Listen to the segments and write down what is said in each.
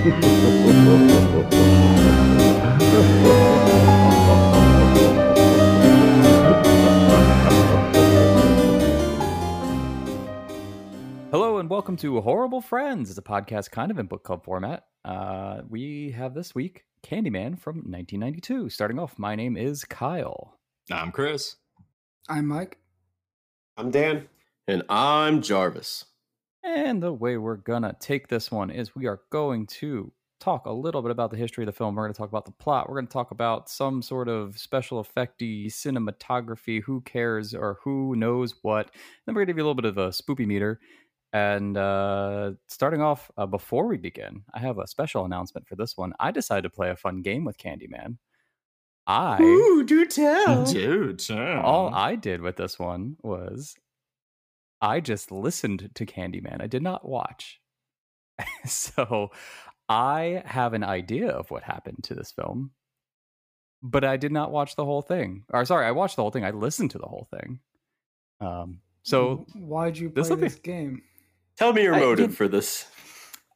Hello and welcome to Horrorble Friends. It's a podcast kind of in book club format. Uh, we have this week Candyman from 1992. Starting off, my name is Kyle. I'm Chris. I'm Mike. I'm Dan. And I'm Jarvis. And the way we're gonna take this one is we are going to talk a little bit about the history of the film. We're going to talk about the plot. We're going to talk about some sort of special effecty cinematography. Who cares or who knows what? Then we're going to give you a little bit of a spoopy meter. And uh, starting off, uh, before we begin, I have a special announcement for this one. I decided to play a fun game with Candyman. I Ooh, do tell. Dude, yeah. all I did with this one was I just listened to Candyman. I did not watch. so I have an idea of what happened to this film, but I did not watch the whole thing. Or sorry, I watched the whole thing. I listened to the whole thing. Um, so why'd you play this'll be- game? Tell me your I motive did- for this.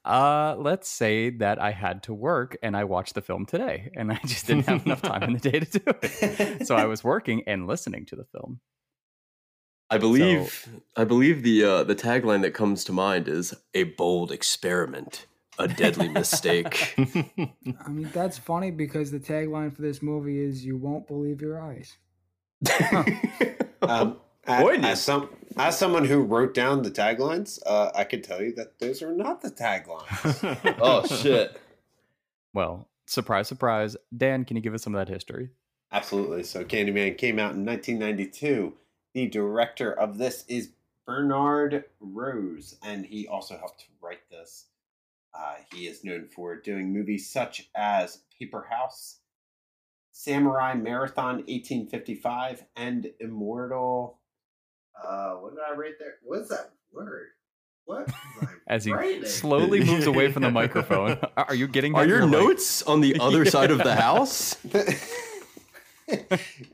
uh, let's say that I had to work and I watched the film today, and I just didn't have enough time in the day to do it. So I was working and listening to the film. I believe I believe the uh, the tagline that comes to mind is a bold experiment, a deadly mistake. I mean, that's funny because the tagline for this movie is "You won't believe your eyes." Um, a- Goodness. as, some, as someone who wrote down the taglines, uh, I could tell you that those are not the taglines. oh shit! Well, surprise, surprise. Dan, can you give us some of that history? Absolutely. So Candyman came out in 1992. The director of this is Bernard Rose, and he also helped write this. Uh, he is known for doing movies such as Paper House, Samurai Marathon 1855, and Immortal. Uh, what did I write there? What's that word? What? As he writing? slowly moves away from the microphone. Are you getting? Are that? your You're like- notes on the other side of the house?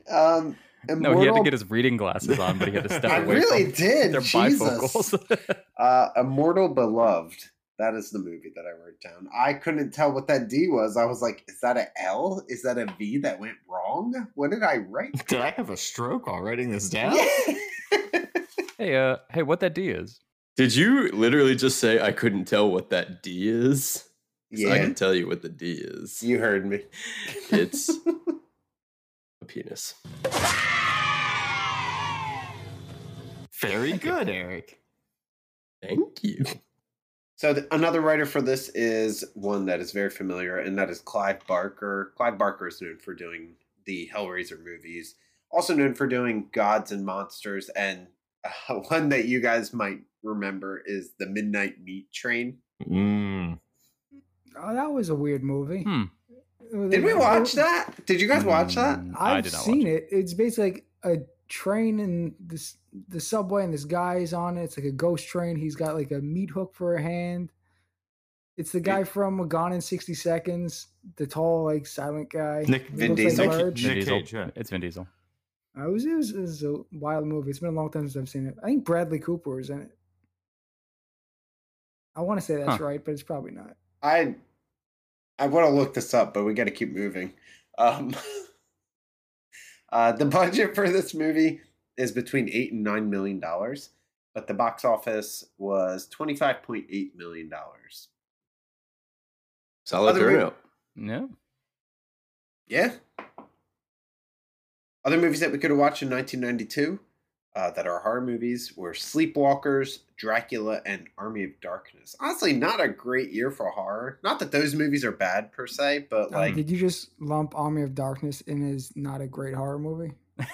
um, no, he had to get his reading glasses on, but he had to step away from the camera. I really from did. They're Jesus. bifocals. Uh, Immortal Beloved. That is the movie that I wrote down. I couldn't tell what that D was. I was like, is that a L? Is that a V that went wrong? What did I write? Did I have a stroke while writing this down? hey, uh, hey, what that D is? Did you literally just say I couldn't tell what that D is? 'Cause I yeah, can tell you what the D is. you heard me. It's a penis. Very good, Eric. Thank you. So th- another writer for this is one that is very familiar, and that is Clive Barker. Clive Barker is known for doing the Hellraiser movies, also known for doing Gods and Monsters, and uh, one that you guys might remember is the Midnight Meat Train. Mm. Oh, that was a weird movie. Hmm. Did we watch that? Did you guys watch that? Mm, I've I did not seen watch it. It's basically like a train and this the subway and this guy is on it. It's like a ghost train. He's got like a meat hook for a hand. It's the guy from Gone in 60 Seconds, the tall, like silent guy. Nick- Vin looks like Diesel? Vin Nick Diesel. Cage, yeah. It's Vin Diesel. I was, it, was, it was a wild movie. It's been a long time since I've seen it. I think Bradley Cooper is in it. I want to say that's Huh. right, but it's probably not. I I want to look this up, but we got to keep moving. Um, uh, the budget for this movie is between eight and nine million dollars, but the box office was twenty five point eight million dollars. Solid Other mo- turnout. Yeah. Yeah. Other movies that we could have watched in 1992 uh, that are horror movies were Sleepwalkers, Dracula, and Army of Darkness. Honestly, not a great year for horror. Not that those movies are bad per se, but like did you just lump Army of Darkness in as not a great horror movie?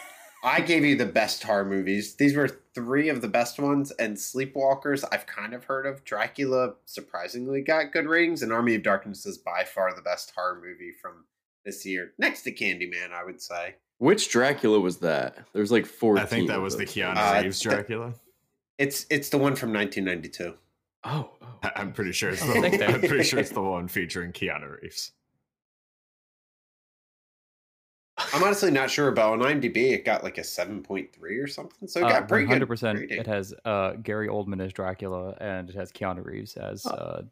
I gave you the best horror movies. These were three of the best ones, and Sleepwalkers I've kind of heard of. Dracula surprisingly got good ratings, and Army of Darkness is by far the best horror movie from this year, next to Candyman, I would say. Which Dracula was that? There's like four. I think that was the those. Keanu Uh, Reeves the- Dracula. It's it's the one from 1992. Oh, oh. I- I'm pretty sure it's the I think that- I'm pretty sure it's the one featuring Keanu Reeves. I'm honestly not sure about on IMDb. It got like a 7.3 or something, so it Uh, got pretty good. 100%. rating. It has uh, Gary Oldman as Dracula, and it has Keanu Reeves as Oh.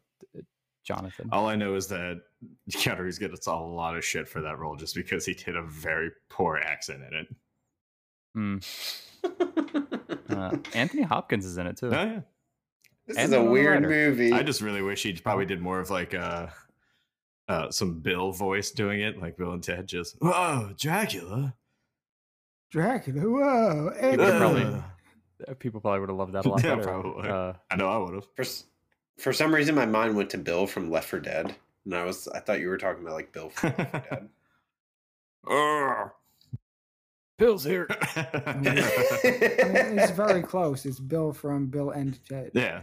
D- Jonathan. All I know is that Keanu Reeves gets a lot of shit for that role just because he did a very poor accent in it. Hmm. Uh, Anthony Hopkins is in it too. Oh, yeah. This And is a weird Ryder. movie. I just really wish he probably did more of like uh, uh, some Bill voice doing it, like Bill and Ted just, whoa, Dracula. Dracula. Whoa. People probably, people probably would have loved that a lot Yeah, better. probably. Uh, I know I would have. for s- for some reason, my mind went to Bill from Left 4 Dead, and I was I thought you were talking about like Bill from Left 4 Dead. Bill's here. I mean, it's very close. It's Bill from Bill and Ted. yeah.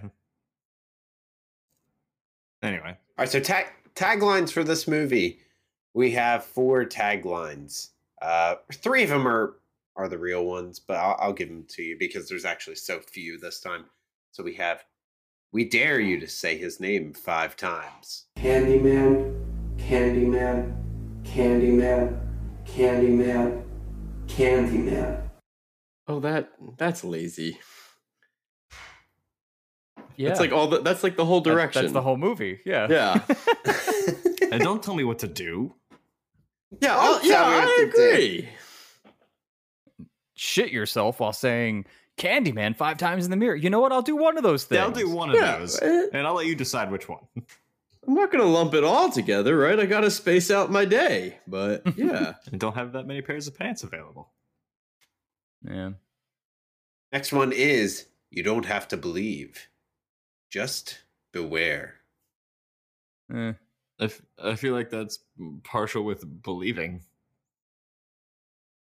Anyway, All right, so tag taglines for this movie. We have four taglines. Uh, three of them are are the real ones, but I'll, I'll give them to you because there's actually so few this time. So we have, "We dare you to say his name five times." Candyman, Candyman, Candyman, Candyman, Candyman. Oh, that that's lazy. yeah, That's like all the that's like the whole direction. That's the whole movie. Yeah. Yeah. and don't tell me what to do. Yeah, I'll I'll- yeah, tell you what I to do. agree. Shit yourself while saying Candyman five times in the mirror. You know what? I'll do one of those things. Yeah, I'll do one of Yeah, those, eh, and I'll let you decide which one. I'm not gonna lump it all together, right? I gotta space out my day, but yeah. And don't have that many pairs of pants available. Yeah. Next one is, "You don't have to believe, just beware." Eh. I, f- I feel like that's partial with believing.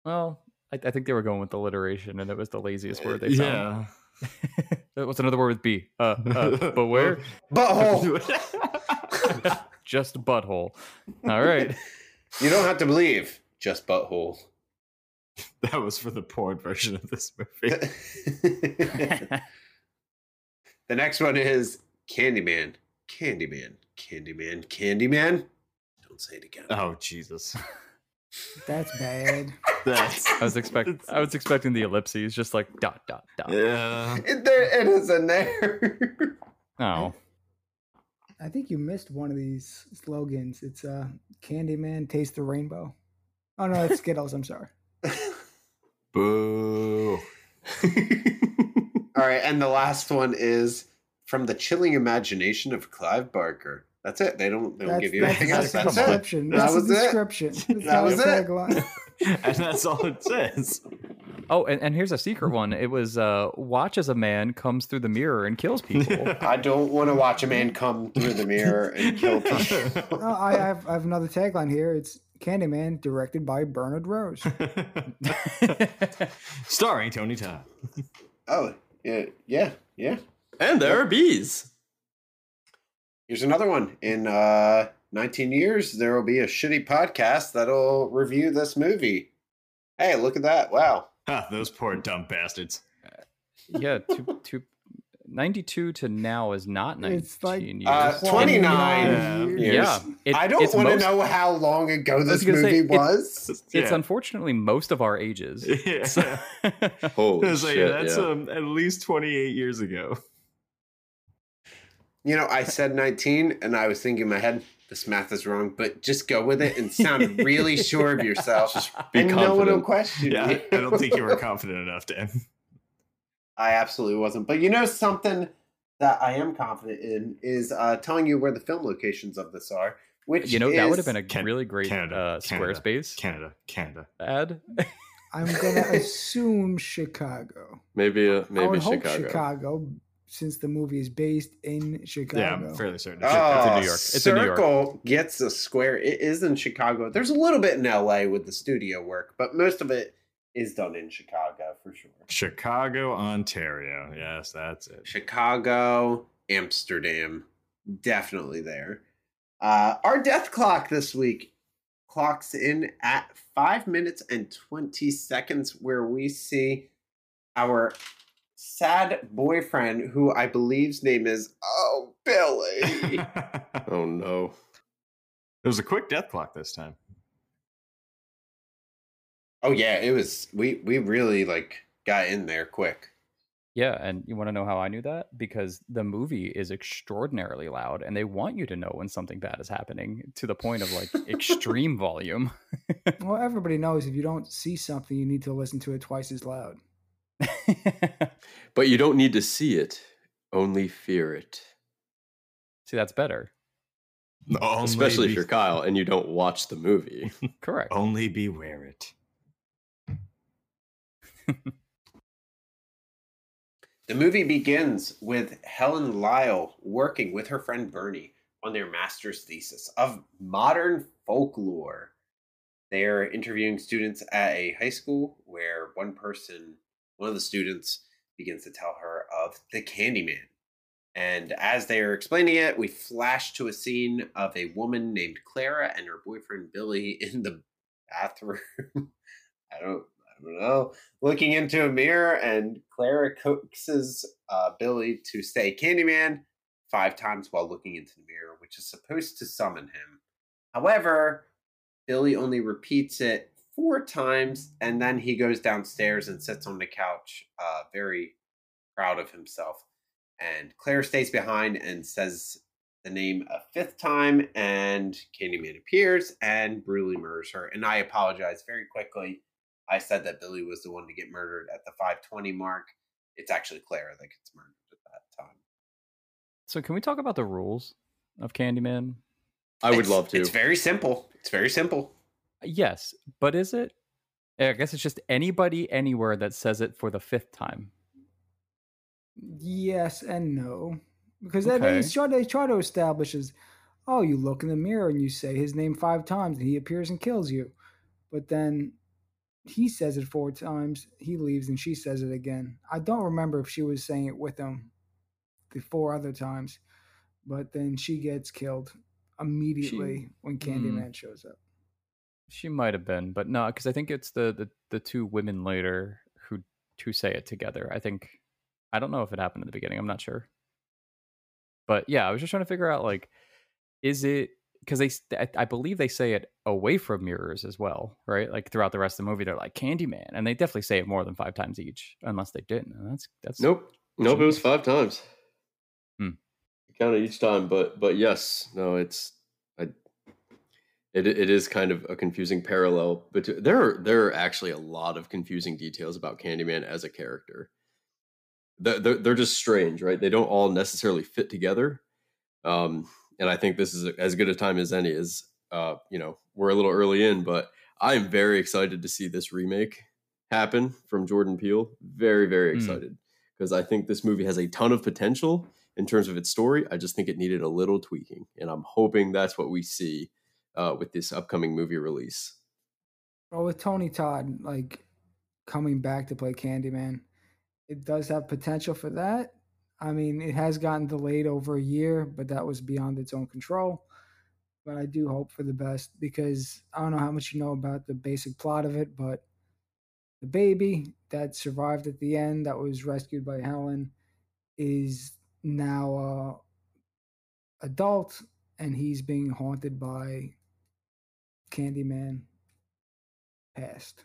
Well, I, I think they were going with alliteration, and it was the laziest word they found. Yeah. What's another word with B? Uh, uh, beware. Butthole. Just butthole. All right. you don't have to believe, just butthole. that was for the porn version of this movie. the next one is Candyman. Candyman. Candyman. Candyman. Don't say it again. Oh Jesus, That's bad. that's I was expect I was expecting the ellipses, just like dot dot dot. yeah. It, there, it is in there. Oh, I think you missed one of these slogans. It's uh, Candyman, taste the rainbow. Oh no, it's Skittles. I'm sorry. Boo. All right, and the last one is from the chilling imagination of Clive Barker. That's it. They don't. They don't That's, give you anything else. that's the That's Come on. it. description. That was the description. That's That was a it. tagline. and that's all it says. oh, and, and here's a secret one. It was uh, watch as a man comes through the mirror and kills people. I don't want to watch a man come through the mirror and kill people. Oh, I, I, have, I have another tagline here. It's Candyman, directed by Bernard Rose. Starring Tony Todd. oh, yeah, yeah, yeah. and there are bees. Here's another one. In uh, 19 years, there will be a shitty podcast that'll review this movie. Hey, look at that! Wow. Ah, those poor dumb bastards. yeah, two, two, 92 to now is not 19 It's like, years. Uh, 29 Yeah. years. yeah, it- I don't want to know how long ago this gonna say, movie it- was. It's Yeah. unfortunately most of our ages. Yeah. So- Holy shit! yeah, that's yeah. um, at least 28 years ago. You know, I said 19, and I was thinking in my head, this math is wrong, but just go with it and sound really sure of yourself. Be and no one will confident. question Yeah, you. I don't think you were confident enough, Dan. I absolutely wasn't. But you know something that I am confident in is uh, telling you where the film locations of this are. Which you know, that would have been a Can- really great Canada, uh, Canada, Squarespace Canada, Canada. ad. I'm going to assume Chicago. maybe uh, I maybe would hope Chicago. Chicago, since the movie is based in Chicago. Yeah, I'm fairly certain. it's Oh, in New York. It's in New York. Circle gets a square. It is in Chicago. There's a little bit in LA with the studio work, but most of it is done in Chicago for sure. Chicago, Ontario. Yes, that's it. Chicago, Amsterdam, definitely there. Uh, our death clock this week clocks in at five minutes and 20 seconds, where we see our sad boyfriend, who I believe's name is Oh Billy. Oh no! It was a quick death clock this time. oh yeah, it was. We we really like got in there quick. Yeah, and you want to know how I knew that? Because the movie is extraordinarily loud and they want you to know when something bad is happening to the point of like extreme volume. Well, everybody knows if you don't see something, you need to listen to it twice as loud. But you don't need to see it, only fear it. See, that's better. Only Especially if you're Kyle and you don't watch the movie. Correct. Only beware it. The movie begins with Helen Lyle working with her friend Bernie on their master's thesis of modern folklore. They are interviewing students at a high school where one person, one of the students, begins to tell her of the Candyman. And as they are explaining it, we flash to a scene of a woman named Clara and her boyfriend Billy in the bathroom. I don't, I don't know looking into a mirror, and Clara coaxes uh, Billy to say Candyman five times while looking into the mirror, which is supposed to summon him. However, Billy only repeats it four times, and then he goes downstairs and sits on the couch, uh, very proud of himself. And Claire stays behind and says the name a fifth time, and Candyman appears and brutally murders her. And I apologize very quickly. I said that Billy was the one to get murdered at the 520 mark. It's actually Clara that gets murdered at that time. So, can we talk about the rules of Candyman? I would It's- love to. It's very simple. It's very simple. Yes, but is it? I guess it's just anybody anywhere that says it for the fifth time. Yes and no, because they, they Okay. try they try to establish oh, you look in the mirror and you say his name five times and he appears and kills you, but then he says it four times, he leaves and she says it again. I don't remember if she was saying it with him the four other times, but then she gets killed immediately when Hmm. Candyman shows up. She might have been, but no, because I think it's the, the the two women later who who say it together. I think I don't know if it happened in the beginning. I'm not sure, but yeah, I was just trying to figure out like, is it because they I believe they say it away from mirrors as well, right? Like throughout the rest of the movie, they're like Candyman, and they definitely say it more than five times each, unless they didn't. And that's that's Nope. Nope, it was five times. Hmm. Counted each time, but but yes, no, it's it it is kind of a confusing parallel, but there are there are actually a lot of confusing details about Candyman as a character. They're, they're, just strange, right? They don't all necessarily fit together. Um, and I think this is as good a time as any. Is uh, you know we're a little early in, but I am very excited to see this remake happen from Jordan Peele. Very very Hmm. excited because I think this movie has a ton of potential in terms of its story. I just think it needed a little tweaking, and I'm hoping that's what we see uh, with this upcoming movie release. Well, with Tony Todd like coming back to play Candyman, it does have potential for that. I mean, it has gotten delayed over a year, but that was beyond its own control. But I do hope for the best because I don't know how much you know about the basic plot of it, but the baby that survived at the end, that was rescued by Helen, is now a adult and he's being haunted by Candyman past.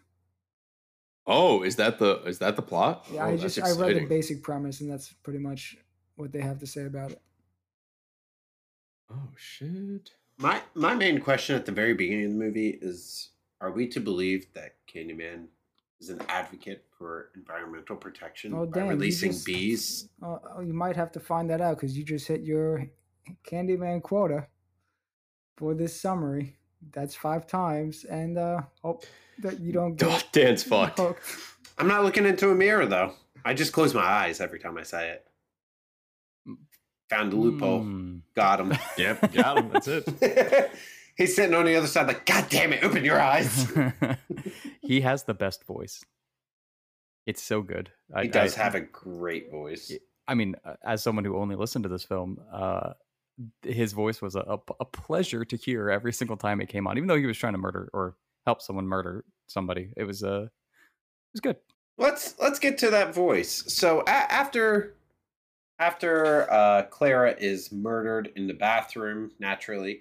Oh, is that the is that the plot? Yeah, oh, I that's just I read the basic premise, and that's pretty much what they have to say about it. Oh shit! My my main question at the very beginning of the movie is: Are we to believe that Candyman is an advocate for environmental protection Oh, by damn, releasing just- bees? Uh, oh, you might have to find that out because you just hit your Candyman quota for this summary. That's five times, and uh, hope that you don't God, get Dan's fucked. hooked. I'm not looking into a mirror though. I just close my eyes every time I say it. Found a loophole. Hmm. Got him. Yep, got him. That's it. He's sitting on the other side, like, God damn it, open your eyes. he has the best voice. It's so good. I, He does I- have a great voice. I mean, uh, as someone who only listened to this film, uh, his voice was a, a, pleasure to hear every single time it came on. Even though he was trying to murder or help someone murder somebody, it was uh, it was good. let's let's get to that voice. So a- after after uh, Clara is murdered in the bathroom, naturally,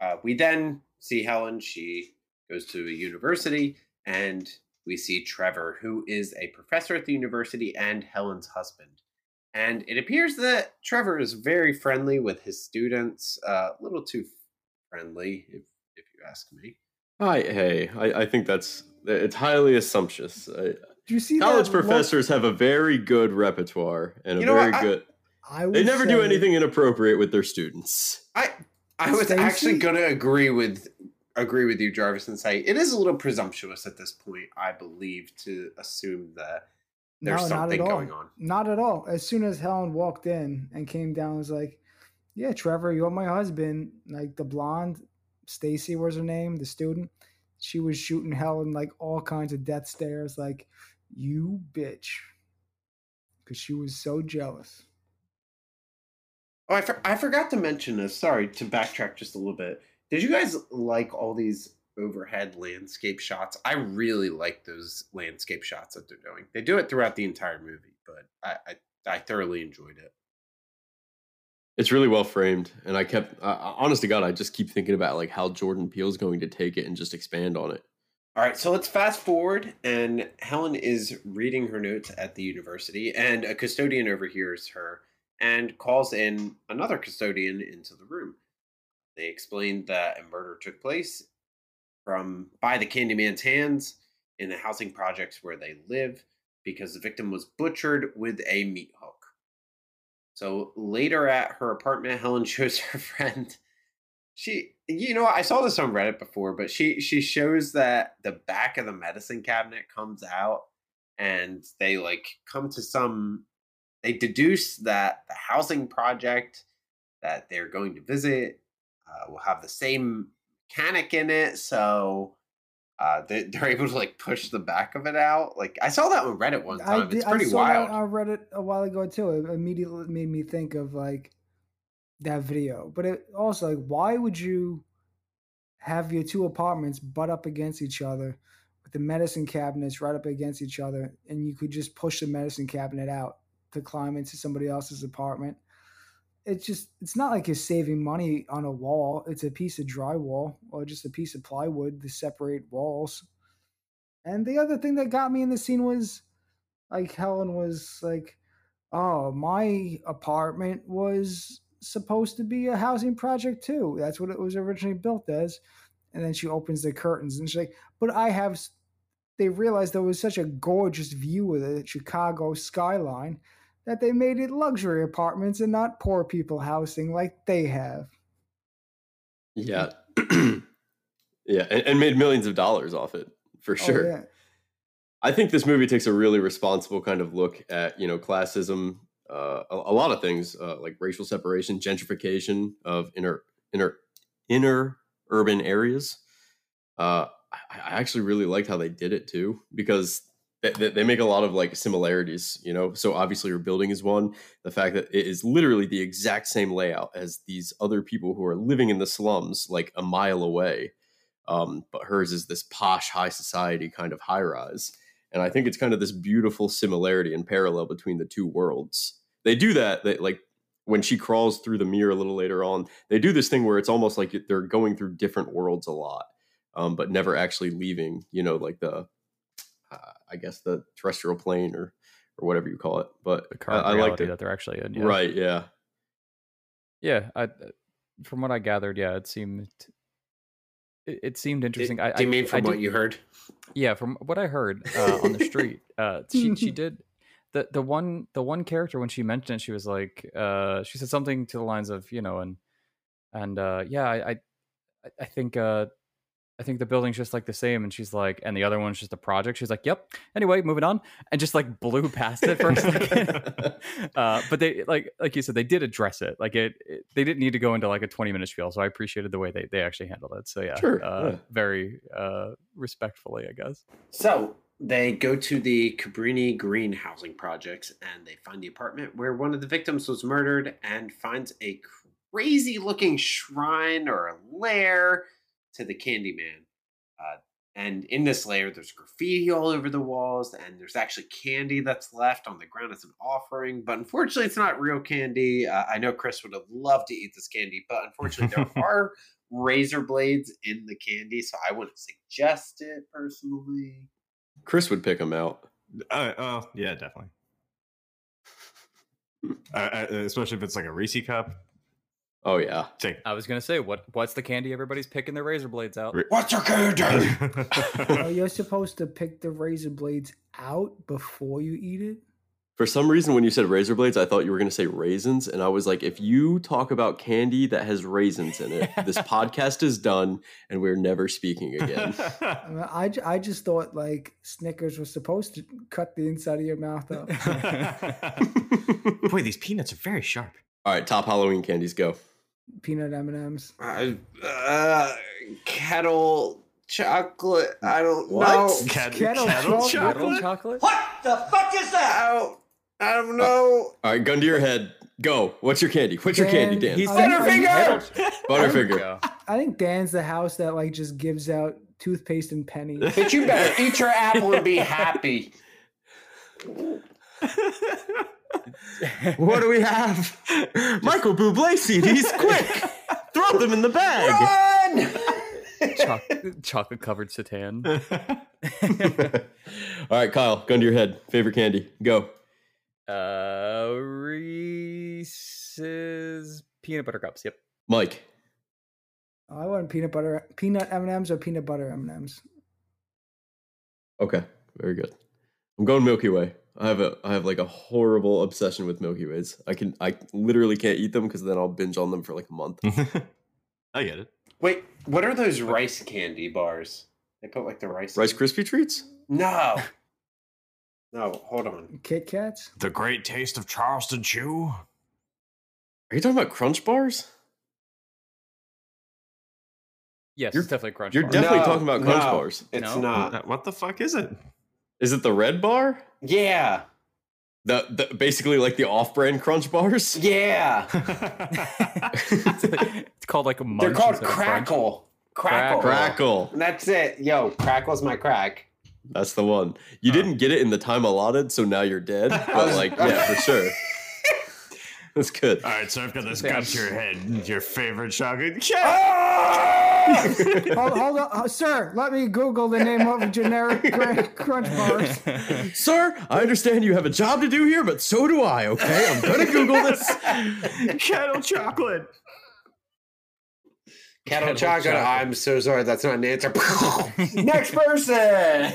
uh, we then see Helen. She goes to a university, and we see Trevor, who is a professor at the university and Helen's husband. And it appears that Trevor is very friendly with his students, uh, a little too friendly, if if you ask me. I, hey, I, I think that's it's highly assumptuous. I, Do you see college that look? professors have a very good repertoire and a You know what, very I- good. I would They never do anything inappropriate with their students. I I was Stacy? actually going to agree with agree with you, Jarvis, and say it is a little presumptuous at this point. I believe to assume that there's no, something not at all. going on. Not at all. As soon as Helen walked in and came down, was like, "Yeah, Trevor, you're my husband." Like the blonde, Stacy was her name, the student. She was shooting Helen like all kinds of death stares, like "You bitch," because she was so jealous. Oh, I, for, I forgot to mention this. Sorry to backtrack just a little bit. Did you guys like all these overhead landscape shots? I really like those landscape shots that they're doing. They do it throughout the entire movie, but I I, I thoroughly enjoyed it. It's really well framed, and I kept, uh, honest to God, I just keep thinking about like how Jordan Peele's going to take it and just expand on it. All right, so let's fast forward, and Helen is reading her notes at the university, and a custodian overhears her and calls in another custodian into the room. They explain that a murder took place from by the Candyman's hands in the housing projects where they live because the victim was butchered with a meat hook. So later at her apartment, Helen shows her friend she you know i saw this on reddit before but she she shows that the back of the medicine cabinet comes out and they like come to some they deduce that the housing project that they're going to visit uh, will have the same mechanic in it so uh, they, they're able to like push the back of it out like i saw that on reddit one time did- it's pretty saw wild That on Reddit a while ago too. It immediately made me think of like that video. But it also like, why would you have your two apartments butt up against each other with the medicine cabinets right up against each other, and you could just push the medicine cabinet out to climb into somebody else's apartment? It's just it's not like you're saving money on a wall. It's a piece of drywall or just a piece of plywood to separate walls. And the other thing that got me in the scene was like Helen was like, "Oh, my apartment was supposed to be a housing project too. That's what it was originally built as." And then she opens the curtains and she's like, "But I have." They realized there was such a gorgeous view of the Chicago skyline that they made it luxury apartments and not poor people housing like they have. Yeah, yeah, and, and made millions of dollars off it for Oh, sure. yeah. I think this movie takes a really responsible kind of look at you know classism, uh, a, a lot of things uh, like racial separation, gentrification of inner inner inner urban areas. Uh, I, I actually really liked how they did it too because they, they, make a lot of like similarities. You know, so obviously your building is one. The fact that it is literally the exact same layout as these other people who are living in the slums like a mile away. Um, but hers is this posh high society kind of high rise and i think it's kind of this beautiful similarity and parallel between the two worlds they do that they like when she crawls through the mirror a little later on they do this thing where it's almost like they're going through different worlds a lot um, but never actually leaving you know like the i guess the terrestrial plane or or whatever you call it but The i, current I like it that they're actually in. Yeah. right yeah Yeah. I, from what I gathered, yeah, it seemed it, it seemed interesting. I, do you I- mean I from what did- you heard Yeah, from what I heard uh, on the street, uh, she she did the the one the one character when she mentioned it, she was like, uh, she said something to the lines of, you know, and and uh, yeah, I I, I think uh, I think the building's just like the same, and she's like, and the other one's just a project. She's like, yep. Anyway, moving on, and just like blew past it for a second. uh, but they like like you said, they did address it. Like it, it, they didn't need to go into like a twenty minute spiel. So I appreciated the way they they actually handled it. So yeah, Sure, uh, yeah. very uh, respectfully, I guess. So they go to the Cabrini Green housing projects and they find the apartment where one of the victims was murdered and finds a crazy looking shrine or a lair to the Candyman. Uh, and in this layer, there's graffiti all over the walls, and there's actually candy that's left on the ground as an offering. But unfortunately, it's not real candy. Uh, I know Chris would have loved to eat this candy, but unfortunately, there are razor blades in the candy, so I wouldn't suggest it personally. Chris would pick them out. Uh, oh, yeah, definitely. uh, uh, especially if it's like a Reese cup. Oh yeah. Take. I was gonna say, what what's the candy everybody's picking their razor blades out? What's your candy? Oh, you're supposed to pick the razor blades out before you eat it. For some reason, when you said razor blades, I thought you were going to say raisins, and I was like, if you talk about candy that has raisins in it, this podcast is done, and we're never speaking again. I, mean, I, j- I just thought like Snickers was supposed to cut the inside of your mouth up. Boy, these peanuts are very sharp. All right, top Halloween candies go. Peanut M and M's. uh, uh, kettle chocolate. I don't What? know. Ket- Kettle kettle chocolate? chocolate? chocolate? What the fuck is that? I don't, I don't know. All right, gun to your head. Go. What's your candy? What's your candy, Dan, Dan? He's I- I- Butterfinger! Butterfinger. Go. I think Dan's the house that like just gives out toothpaste and pennies. But you better eat your apple and be happy. What do we have? Michael Bublé CDs. Quick, throw them in the bag. Run! Choc- chocolate covered satan. All right, Kyle. Gun to your head. Favorite candy. Go. Uh, Reese's peanut butter cups. Yep. Mike. I want peanut butter, peanut M and M's or peanut butter M and M's. Okay, very good. I'm going Milky Way. I have a I have like a horrible obsession with Milky Ways. I can I literally can't eat them because then I'll binge on them for like a month. I get it. Wait, what are those rice candy bars? They put like the rice. Rice Krispie treats? No. No, hold on. Kit Kats. The great taste of Charleston Chew. Are you talking about Crunch bars? Yes, You're- it's definitely crunch. You're bar. definitely No, talking about Crunch no. bars. It's No? not. What the fuck is it? Is it the red bar? Yeah. The, the basically like the off-brand Crunch bars? Yeah. it's called like a munch. They're called instead of Krackel. Krackel. Krackel. That's it. Yo, Krackel's my crack. That's the one. You Huh. didn't get it in the time allotted, so now you're dead. But like, yeah, for sure. That's good. All right, so I've got this Damn. gun to your head. Your favorite chocolate. Ah! hold, hold on, uh, sir. Let me Google the name of generic crunch bars. Sir, I understand you have a job to do here, but so do I, okay? I'm gonna Google this. Kettle chocolate. Kettle Kettle chocolate. chocolate. I'm so sorry. That's not an answer. Next person.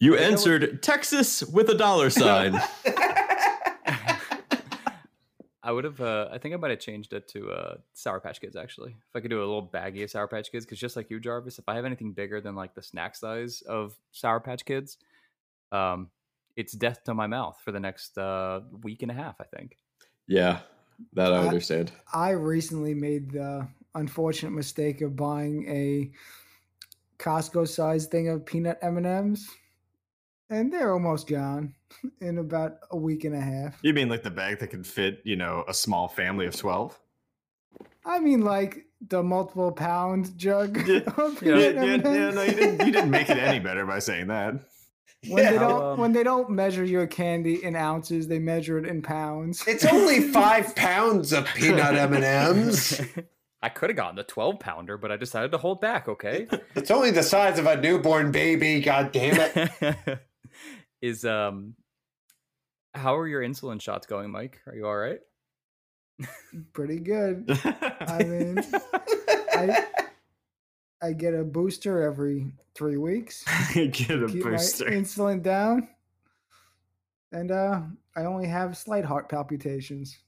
You answered Texas with a dollar sign. I would have. Uh, I think I might have changed it to uh, Sour Patch Kids. Actually, if I could do a little baggie of Sour Patch Kids, because just like you, Jarvis, if I have anything bigger than like the snack size of Sour Patch Kids, um, it's death to my mouth for the next uh, week and a half. I think. Yeah, that I I- understand. I recently made the unfortunate mistake of buying a Costco sized thing of peanut M and M's, and they're almost gone in about a week and a half. You mean like the bag that can fit, you know, a small family of 12? I mean, like the multiple pound jug Yeah, Yeah, yeah, yeah, no, you didn't, you didn't make it any better by saying that. When they don't Um, when they don't measure your candy in ounces, they measure it in pounds. It's only five pounds of peanut M and M's. I could have gotten the twelve pounder, but I decided to hold back. Okay. It's only the size of a newborn baby. God damn it. Is um, how are your insulin shots going, Mike? Are you all right? Pretty good. I mean, I I get a booster every three weeks. I get a keep booster. my insulin down, and uh, I only have slight heart palpitations.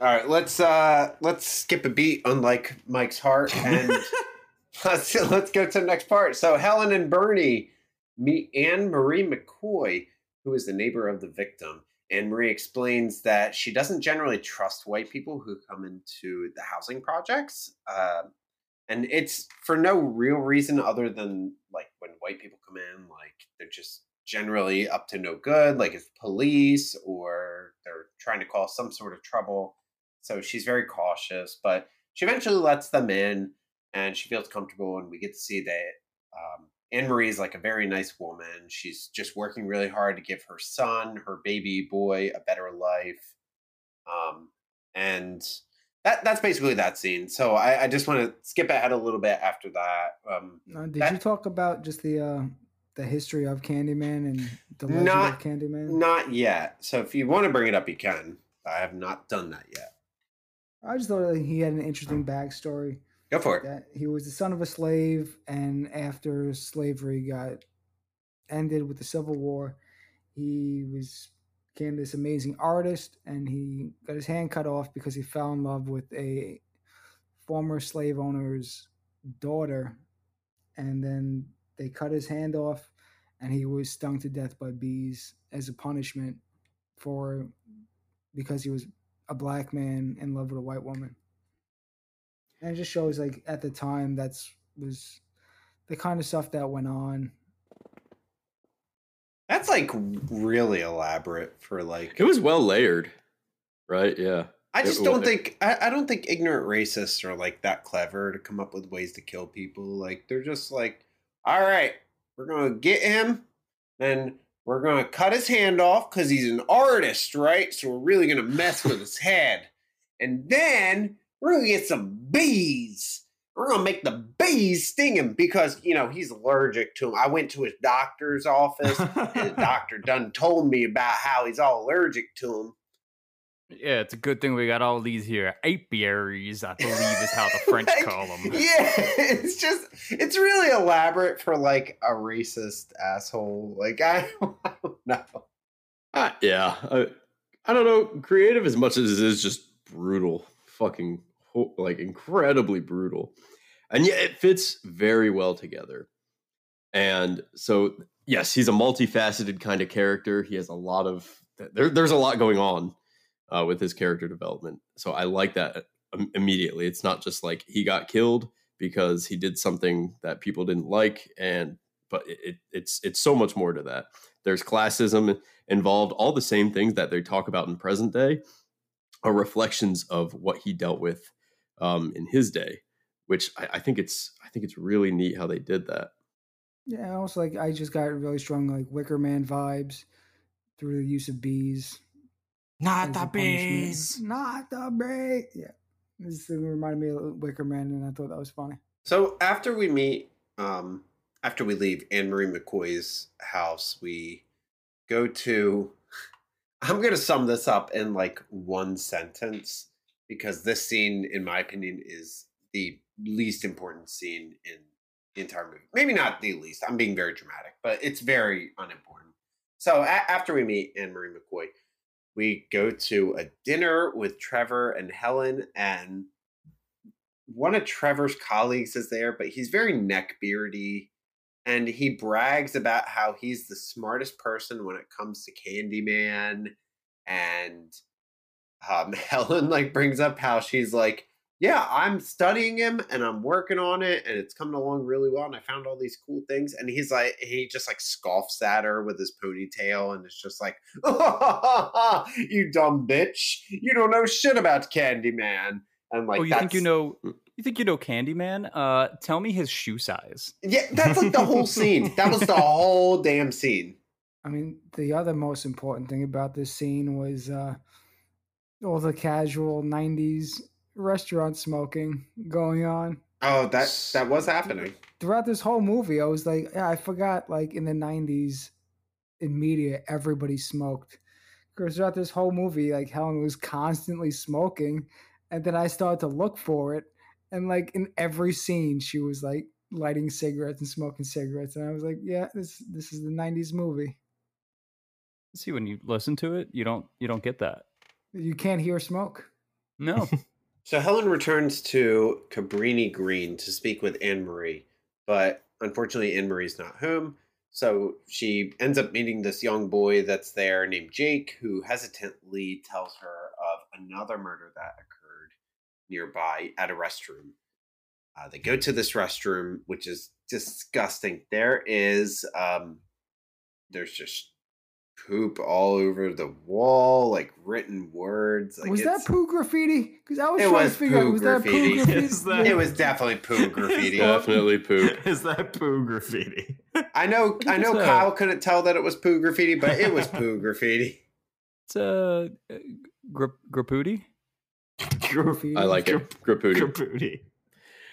All right, let's uh let's skip a beat, unlike Mike's heart, and let's let's go to the next part. So Helen and Bernie meet Anne Marie McCoy, who is the neighbor of the victim. Anne Marie explains that she doesn't generally trust white people who come into the housing projects, um, and it's for no real reason other than like when white people come in, like they're just generally up to no good, like it's police or they're trying to cause some sort of trouble. So she's very cautious, but she eventually lets them in and she feels comfortable. And we get to see that um, Anne Marie is like a very nice woman. She's just working really hard to give her son, her baby boy, a better life. Um, and that that's basically that scene. So I, I just want to skip ahead a little bit after that. Um, Uh, did That- you talk about just the uh, the history of Candyman and the legend Not- of Candyman? Not yet. So if you want to bring it up, you can. I have not done that yet. I just thought he had an interesting backstory. Go for it. That he was the son of a slave, and after slavery got ended with the Civil War, he was became this amazing artist, and he got his hand cut off because he fell in love with a former slave owner's daughter, and then they cut his hand off, and he was stung to death by bees as a punishment for because he was a black man in love with a white woman. And it just shows like at the time that's was the kind of stuff that went on. That's like really elaborate for like. It was well layered, right? Yeah. I just wa- don't think I, I don't think ignorant racists are like that clever to come up with ways to kill people. Like they're just like, all right, we're gonna get him, then we're gonna cut his hand off because he's an artist, right? So we're really gonna mess with his head, and then we're gonna get some bees. We're gonna make the bees sting him because you know he's allergic to them. I went to his doctor's office, and the doctor done told me about how he's all allergic to them. Yeah, it's a good thing we got all these here apiaries. I believe is how the French Like, call them. Yeah, it's just it's really elaborate for like a racist asshole. Like I, I don't know. Uh, yeah. I, I don't know. Creative as much as it is just brutal. Fucking ho- like incredibly brutal. And yet it fits very well together. And so, yes, he's a multifaceted kind of character. He has a lot of, there, there's a lot going on uh, with his character development. So I like that immediately. It's not just like he got killed because he did something that people didn't like. And, but it, it's, it's so much more to that. There's classism involved, all the same things that they talk about in present day are reflections of what he dealt with um, in his day, which I, I think it's I think it's really neat how they did that. Yeah, also like I just got really strong like Wicker Man vibes through the use of bees. Not as the a bees. Not the bees. Yeah. This thing reminded me of Wicker Man and I thought that was funny. So after we meet, um, after we leave Anne Marie McCoy's house, we go to. I'm gonna sum this up in like one sentence because this scene, in my opinion, is the least important scene in the entire movie. Maybe not the least. I'm being very dramatic, but it's very unimportant. So a- after we meet Anne Marie McCoy, we go to a dinner with Trevor and Helen, and one of Trevor's colleagues is there, but he's very neckbeardy. And he brags about how he's the smartest person when it comes to Candyman. And um, Helen like brings up how she's like, yeah, I'm studying him and I'm working on it and it's coming along really well. And I found all these cool things. And he's like, he just like scoffs at her with his ponytail and it's just like, you dumb bitch. You don't know shit about Candyman. And like, oh, you think you know? You think you know Candyman? Uh, tell me his shoe size. Yeah, that's like the whole scene. That was the whole damn scene. I mean, the other most important thing about this scene was uh, all the casual '90s restaurant smoking going on Oh, that that was happening. throughout this whole movie. I was like, yeah, I forgot. Like in the '90s, in media, everybody smoked. Because throughout this whole movie, like Helen was constantly smoking, and then I started to look for it, and like in every scene, she was like lighting cigarettes and smoking cigarettes, and I was like, yeah, this this is the '90s movie. See, when you listen to it, you don't you don't get that. You can't hear smoke. No, So Helen returns to Cabrini Green to speak with Anne Marie, but unfortunately Anne Marie's not home. So she ends up meeting this young boy that's there named Jake, who hesitantly tells her of another murder that occurred nearby at a restroom. Uh, they go to this restroom, which is disgusting. There is, um, there's just poop all over the wall, like written words. Like was that poo graffiti? Because I was It trying was to figure out poo was that poo graffiti? That- It was definitely poo graffiti. Definitely poop. Is that poo graffiti? I know, I know. it's a- Kyle couldn't tell that it was poo graffiti, but it was poo graffiti. it's a uh, gra- graffiti. graffiti. I like it. Graputi. Graffiti.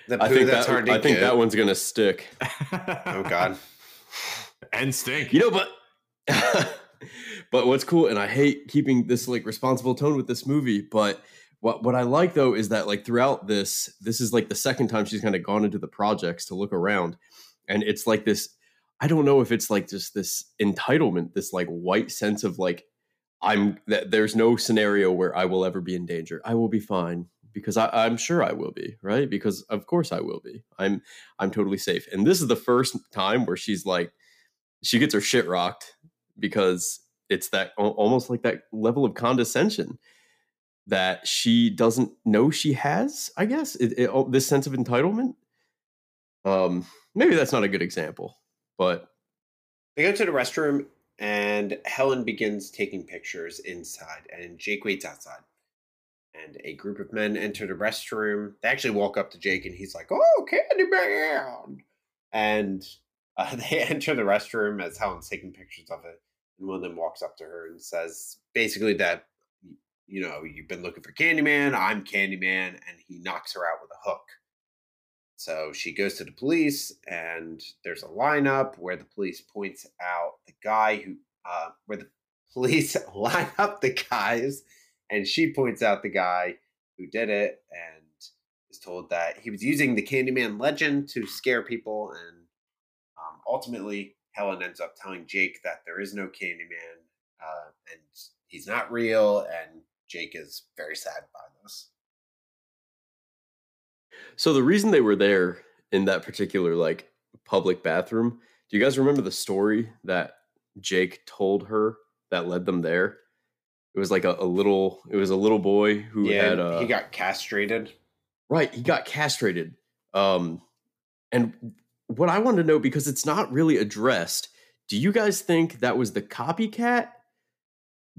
The poo I think that's that hard to I think get. that one's gonna stick. Oh God. and stink. You know, but but what's cool, and I hate keeping this like responsible tone with this movie, but what what I like though is that like throughout this, this is like the second time she's kind of gone into the projects to look around, and it's like this. I don't know if it's like just this entitlement, this like white sense of like I'm that there's no scenario where I will ever be in danger. I will be fine because I, I'm sure I will be, right? Because of course I will be. I'm I'm totally safe. And this is the first time where she's like she gets her shit rocked because it's that almost like that level of condescension that she doesn't know she has. I guess it, it, oh, this sense of entitlement. Um, maybe that's not a good example, but They go to the restroom, and Helen begins taking pictures inside, and Jake waits outside. And a group of men enter the restroom. They actually walk up to Jake, and he's like, "Oh, Candyman!" And uh, they enter the restroom as Helen's taking pictures of it. And one of them walks up to her and says, basically that, you know, you've been looking for Candyman. I'm Candyman, and he knocks her out with a hook. So she goes to the police, and there's a lineup where the police points out the guy who, uh, where the police line up the guys, and she points out the guy who did it, and is told that he was using the Candyman legend to scare people, and um, ultimately Helen ends up telling Jake that there is no Candyman, uh, and he's not real, and Jake is very sad by this. So the reason they were there in that particular like public bathroom, do you guys remember the story that Jake told her that led them there? It was like a, a little it was a little boy who yeah, had uh, he got castrated. right, he got castrated. Um and what I wanted to know because it's not really addressed, do you guys think that was the copycat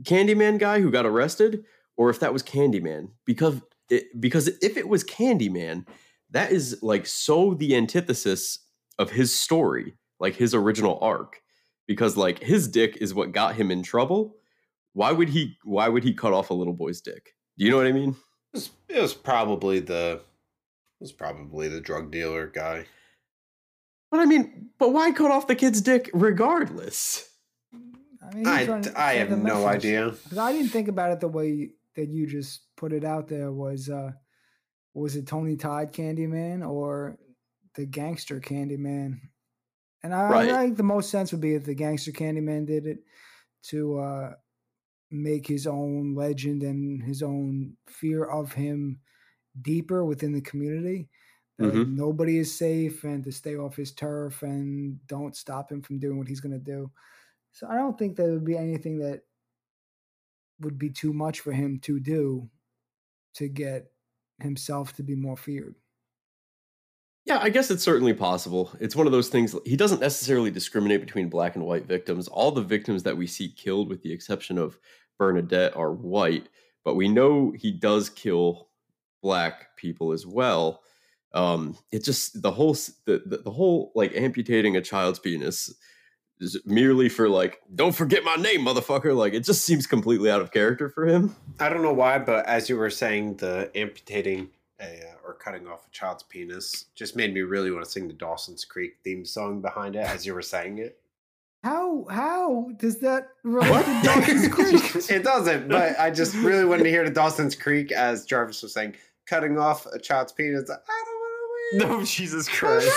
Candyman guy who got arrested or if that was Candyman? Because it, because if it was Candyman, that is like so the antithesis of his story, like his original arc. Because like his dick is what got him in trouble. Why would he? Why would he cut off a little boy's dick? Do you know what I mean? It was, it was probably the it was probably the drug dealer guy. But I mean, but why cut off the kid's dick regardless? I, mean, I, he's trying to I have no idea. idea. 'Cause I didn't think about it the way that you just put it out there. Was uh, was it Tony Todd Candyman or the gangster Candyman? And I, Right. I think the most sense would be if the gangster Candyman did it to uh, make his own legend and his own fear of him deeper within the community. Mhm. nobody is safe and to stay off his turf and don't stop him from doing what he's going to do. So I don't think there would be anything that would be too much for him to do to get himself to be more feared. Yeah, I guess it's certainly possible. It's one of those things. He doesn't necessarily discriminate between black and white victims. All the victims that we see killed, with the exception of Bernadette, are white. But we know he does kill black people as well. Um, it just the whole the, the the whole like amputating a child's penis is merely for like don't forget my name, motherfucker. Like it just seems completely out of character for him. I don't know why, but as you were saying, the amputating a, uh, or cutting off a child's penis just made me really want to sing the Dawson's Creek theme song behind it as you were saying it. How how does that relate to Dawson's Creek? it doesn't, but I just really wanted to hear the Dawson's Creek as Jarvis was saying, cutting off a child's penis. I don't want to wait. No, Jesus Christ.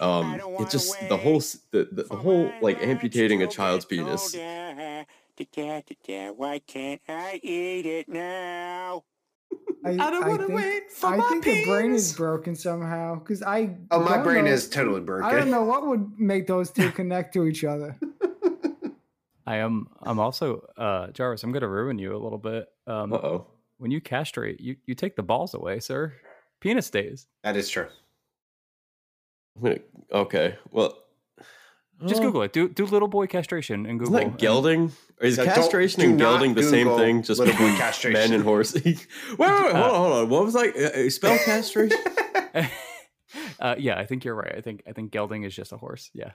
Um, it just the whole the, the, the whole like amputating a child's penis. Why can't I eat it now? I, don't wanna wait for I my think the brain is broken somehow because I. Oh, my brain know- is totally broken. I don't know what would make those two connect to each other. I am. I'm also uh, Jarvis. I'm going to ruin you a little bit. Um, Uh oh. when you castrate, you you take the balls away, sir. Penis stays. That is true. Okay. Well, Just uh, Google it. Do do little boy castration and Google. Isn't that gelding? Is Yeah, castration and gelding the same thing? Just little boy between castration. men and horses. wait, wait, wait, hold on, hold on. What was like? Uh, uh, spell castration? uh, yeah, I think you're right. I think I think gelding is just a horse. Yeah.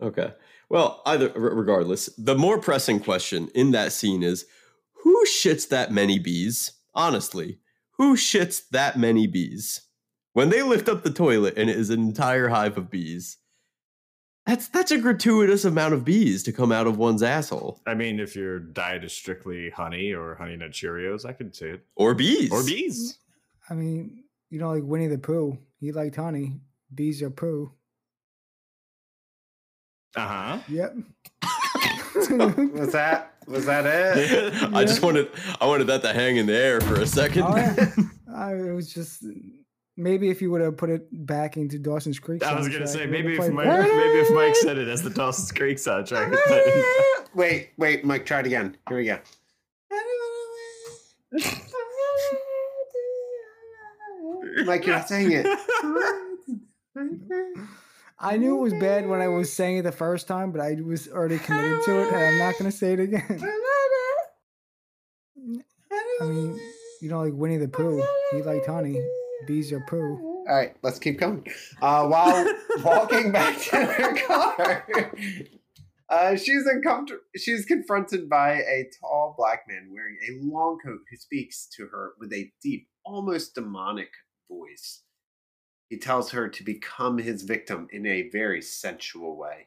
Okay. Well, either regardless, the more pressing question in that scene is who shits that many bees? Honestly, who shits that many bees? When they lift up the toilet and it is an entire hive of bees, that's that's a gratuitous amount of bees to come out of one's asshole. I mean, if your diet is strictly honey or honey nut Cheerios, I could say it. Or bees. Or bees. I mean, you know, like Winnie the Pooh. He liked honey. Bees are poo. Uh huh. Yep. Was that was that it? I just wanted I wanted that to hang in the air for a second. Oh, yeah. I, it was just maybe if you would have put it back into Dawson's Creek. I was gonna say maybe if Mike better. maybe if Mike said it as the Dawson's Creek soundtrack. wait, wait, Mike, try it again. Here we go. Mike, you're not saying it. I knew it was bad when I was saying it the first time, but I was already committed to it, and I'm not going to say it again. I mean, you know, like Winnie the Pooh. He liked honey. Bees are poo. All right, let's keep going. Uh, while walking back to her car, uh, she's uncomfortable. She's confronted by a tall black man wearing a long coat who speaks to her with a deep, almost demonic voice. He tells her to become his victim in a very sensual way.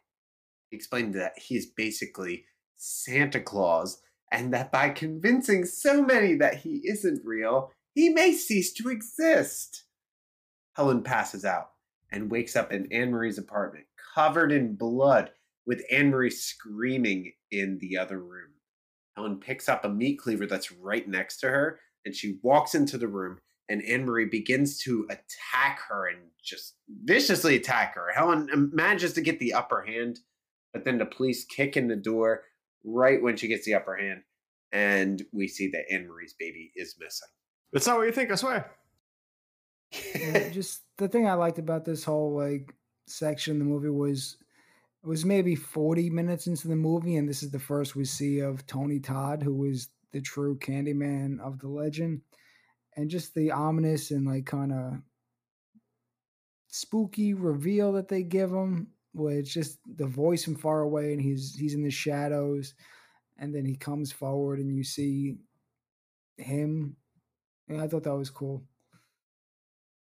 He explained that he is basically Santa Claus, and that by convincing so many that he isn't real, he may cease to exist. Helen passes out and wakes up in Anne Marie's apartment, covered in blood, with Anne Marie screaming in the other room. Helen picks up a meat cleaver that's right next to her, and she walks into the room, and Anne Marie begins to attack her and just viciously attack her. Helen manages to get the upper hand, but then the police kick in the door right when she gets the upper hand, and we see that Anne Marie's baby is missing. That's not what you think, I swear. Just the thing I liked about this whole like section of the movie was it was maybe 40 minutes into the movie, and this is the first we see of Tony Todd, who is the true Candyman of the legend, and just the ominous and like kind of spooky reveal that they give him, where it's just the voice from far away, and he's he's in the shadows, and then he comes forward, and you see him. And I thought that was cool.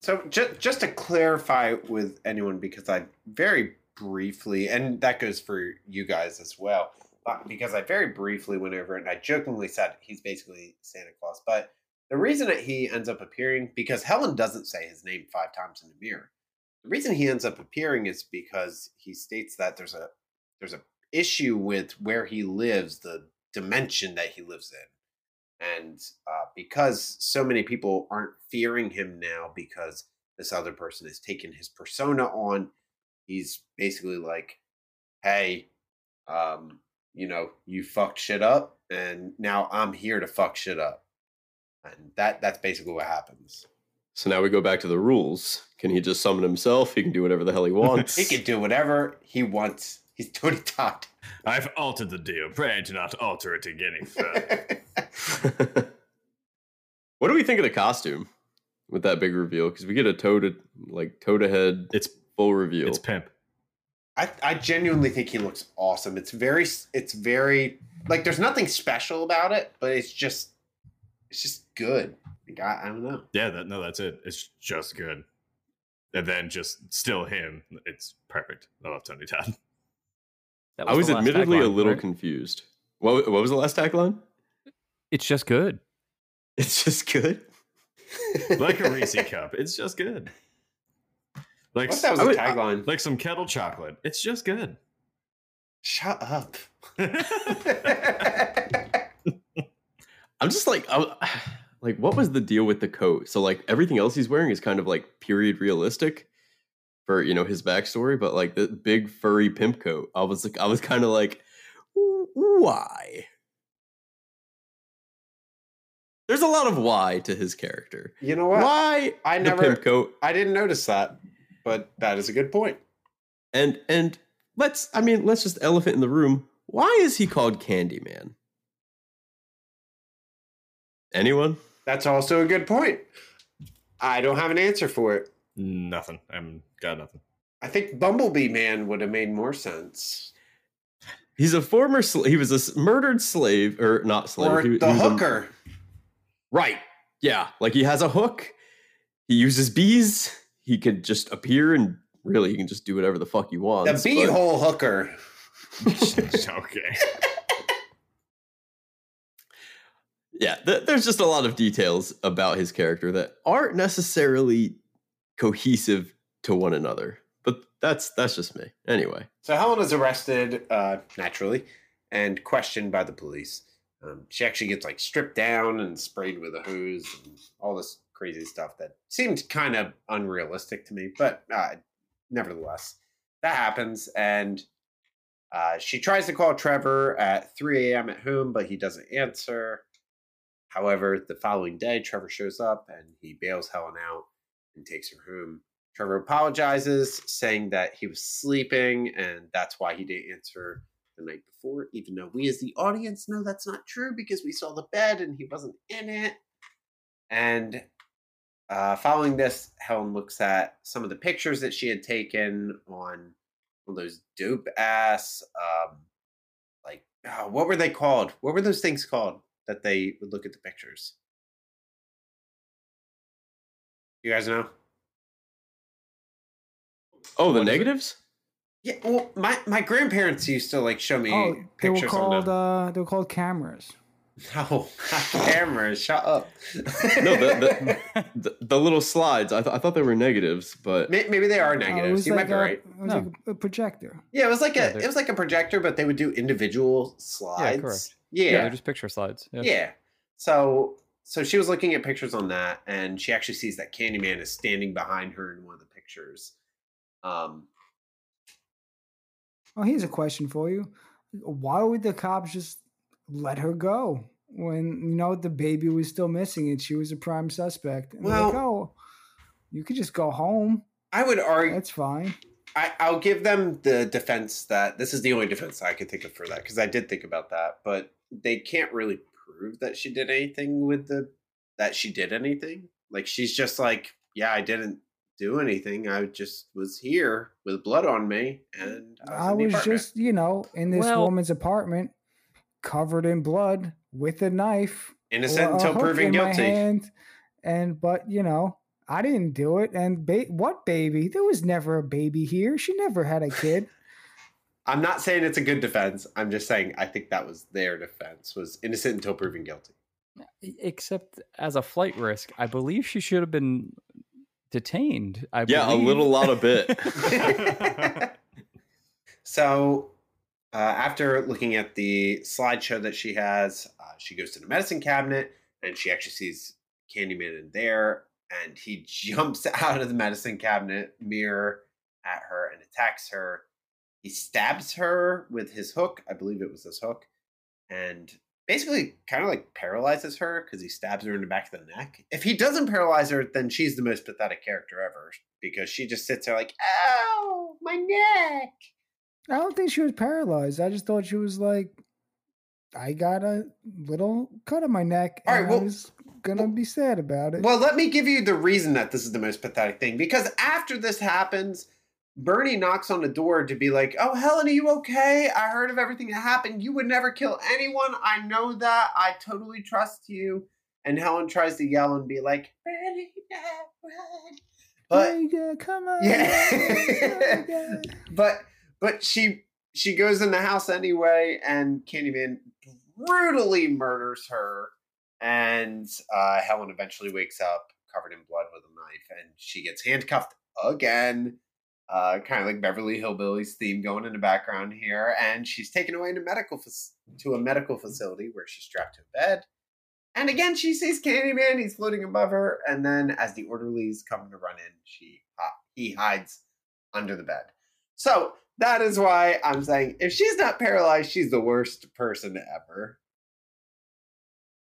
So just just to clarify with anyone, because I very briefly, and that goes for you guys as well, uh, because I very briefly went over and I jokingly said he's basically Santa Claus. But the reason that he ends up appearing, because Helen doesn't say his name five times in the mirror, the reason he ends up appearing is because he states that there's a there's a issue with where he lives, the dimension that he lives in. And uh, because so many people aren't fearing him now because this other person has taken his persona on he's basically like hey um, you know you fucked shit up and now i'm here to fuck shit up and that that's basically what happens So now we go back to the rules. Can he just summon himself? He can do whatever the hell he wants. he can do whatever he wants he's Tony Todd. I've altered the deal. Pray do not alter it again any further. what do we think of the costume with that big reveal? Because we get a toe to like toe to head. It's full reveal. it's pimp. I, I genuinely think he looks awesome. It's very it's very like there's nothing special about it, but it's just it's just good. Like, I, I don't know. Yeah, that no, that's it. It's just good. And then just still him. It's perfect. I love Tony Todd. That I was the last admittedly a little right? confused. What what was the last tagline? It's just good. It's just good. Like a Reese cup. It's just good. Like What if that was I a would- tagline? like some Krackel chocolate. It's just good. Shut up. I'm just like, I, like, what was the deal with the coat? So like everything else he's wearing is kind of like period realistic for you know his backstory, but like the big furry pimp coat, I was like, I was kind of like, why? There's a lot of why to his character. you know what? Why I the never- pimp coat? I didn't notice that, but that is a good point. And and let's, I mean, let's just elephant in the room. Why is he called Candyman? Anyone? That's also a good point. I don't have an answer for it. Nothing. I'm got nothing. I think Bumblebee Man would have made more sense. He's a former sl- he was a murdered slave or not slave Or he- the he was a- hooker. right yeah like he has a hook he uses bees he could just appear and really he can just do whatever the fuck he wants. The wants. but- beehole hooker. okay. Yeah, th- there's just a lot of details about his character that aren't necessarily cohesive to one another. But that's that's just me. Anyway, So Helen is arrested, uh, naturally, and questioned by the police. Um, she actually gets like stripped down and sprayed with a hose and all this crazy stuff that seemed kind of unrealistic to me, but uh, nevertheless, that happens. And uh, she tries to call Trevor at 3 a.m. at home, but he doesn't answer. However, the following day, Trevor shows up and he bails Helen out and takes her home. Trevor apologizes, saying that he was sleeping and that's why he didn't answer the night before, even though we as the audience know that's not true because we saw the bed and he wasn't in it. And uh, following this, Helen looks at some of the pictures that she had taken on those dope ass, um, like, oh, what were they called? What were those things called that they would look at the pictures? You guys know? oh, the What is it? negatives. Yeah, well, my, my grandparents used to like show me Oh, they were called on them. uh, they were called cameras. No, not cameras. Shut up. No, the, the, the little slides. I, th- I thought they were negatives, but May- maybe they are Uh, negatives. was you like might be a, right. It was No. like a, a projector. Yeah, it was like Yeah, a they're- it was like a projector, but they would do individual slides. correct. Yeah, Yeah, they're just picture slides. Yeah. yeah. So so she was looking at pictures on that, and she actually sees that Candyman is standing behind her in one of the pictures. Um, Oh, here's a question for you: Why would the cops just let her go when you know the baby was still missing and she was a prime suspect? And they're like, Well- oh, you could just go home. I would argue That's fine. I, I'll give them the defense that this is the only defense I could think of for that because I did think about that, but they can't really prove that she did anything with the that she did anything. Like she's just like, yeah, I didn't do anything. I just was here with blood on me, and I was, I was just, you know, in this Well- woman's apartment, covered in blood with a knife, innocent until hook proven guilty. hand, and but you know, I didn't do it. And ba- what baby? There was never a baby here. She never had a kid. I'm not saying it's a good defense. I'm just saying I think that was their defense was innocent until proven guilty. Except as a flight risk, I believe she should have been detained. I yeah, a little lot of bit. so uh, after looking at the slideshow that she has, uh, she goes to the medicine cabinet and she actually sees Candyman in there, and he jumps out of the medicine cabinet mirror at her and attacks her. He stabs her with his hook. I believe it was this hook, and basically kind of like paralyzes her because he stabs her in the back of the neck. If he doesn't paralyze her, then she's the most pathetic character ever because she just sits there like, oh, my neck." I don't think she was paralyzed. I just thought she was like, I got a little cut on my neck, All and right, well- I was gonna be sad about it. Well, let me give you the reason that this is the most pathetic thing. Because after this happens, Bernie knocks on the door to be like, Oh, Helen, are you okay? I heard of everything that happened. You would never kill anyone. I know that. I totally trust you. And Helen tries to yell and be like, Bernie, run. But yeah, come on, Yeah. but but she she goes in the house anyway, and Candyman brutally murders her. And uh, Helen eventually wakes up covered in blood with a knife, and she gets handcuffed again. Uh, kind of like Beverly Hillbillies theme going in the background here, and she's taken away to medical fac- to a medical facility where she's strapped to a bed. And again, she sees Candyman. He's floating above her, and then as the orderlies come to run in, she hi- he hides under the bed. So that is why I'm saying if she's not paralyzed, she's the worst person ever.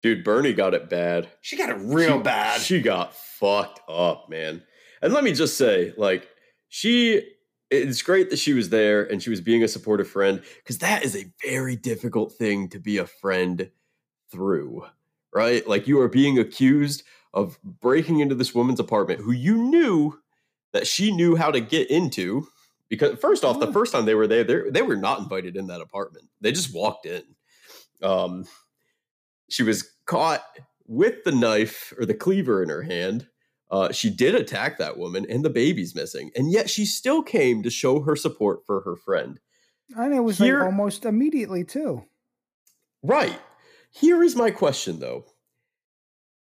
Dude, Bernie got it bad. She got it real She- bad. She got fucked up, man. And let me just say, like, she it's great that she was there and she was being a supportive friend because that is a very difficult thing to be a friend through, right? Like, you are being accused of breaking into this woman's apartment who you knew that she knew how to get into. Because first off, the first time they were there, they they were not invited in that apartment. They just walked in. Um, she was caught with the knife or the cleaver in her hand Uh, she did attack that woman, and the baby's missing, and yet she still came to show her support for her friend. And it was Here- like almost immediately too. Right. Here is my question, though.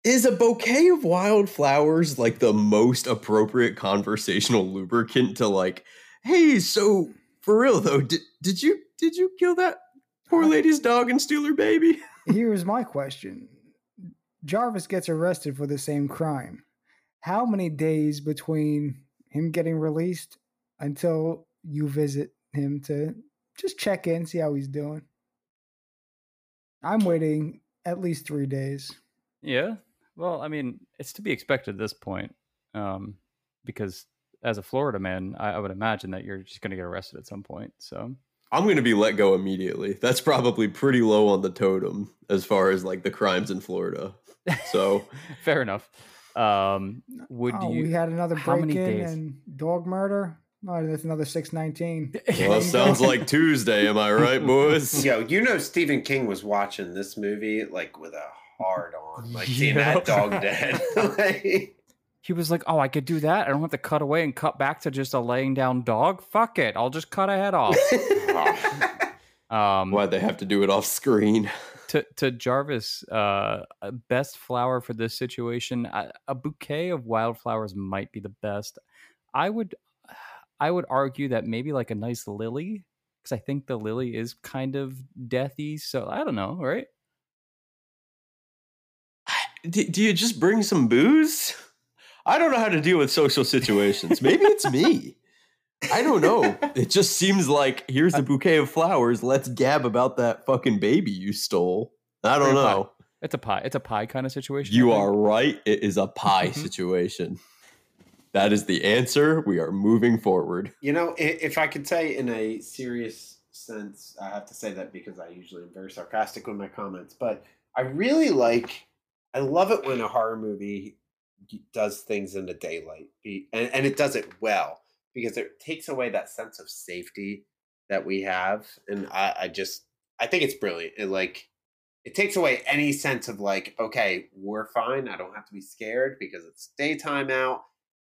Is a bouquet of wildflowers like the most appropriate conversational lubricant to like, hey, so for real though, did, did you did you kill that poor lady's dog and steal her baby? Here's my question. Jarvis gets arrested for the same crime. How many days between him getting released until you visit him to just check in, see how he's doing? I'm waiting at least three days. Yeah. Well, I mean, it's to be expected at this point, um, because as a Florida man, I, I would imagine that you're just going to get arrested at some point. So I'm going to be let go immediately. That's probably pretty low on the totem as far as like the crimes in Florida. So fair enough. Um, would oh, you? we had another how break in days? and dog murder. Oh, that's another six nineteen. well, sounds like Tuesday. Am I right, boys? Yo, you know Stephen King was watching this movie like with a hard on, like seeing Yep. that dog dead. Like, he was like, "Oh, I could do that. I don't have to cut away and cut back to just a laying down dog. Fuck it, I'll just cut a head off." um, Why'd they have to do it off screen? to to Jarvis, uh, best flower for this situation, a, a bouquet of wildflowers might be the best. I would, I would argue that maybe like a nice lily, because I think the lily is kind of deathy. So I don't know, right? do, do you just bring some booze? I don't know how to deal with social situations. Maybe it's me. I don't know. It just seems like here's a bouquet of flowers. Let's gab about that fucking baby you stole. I don't Pretty pie. know. It's a pie. It's a pie kind of situation. You are right. It is a pie Mhm. situation. That is the answer. We are moving forward. you know, if I could say in a serious sense, I have to say that because I usually am very sarcastic with my comments, but I really like, I love it when a horror movie does things in the daylight, and, and it does it well because it takes away that sense of safety that we have, and I, I just, I think it's brilliant. It like, it takes away any sense of like, okay, we're fine. I don't have to be scared because it's daytime out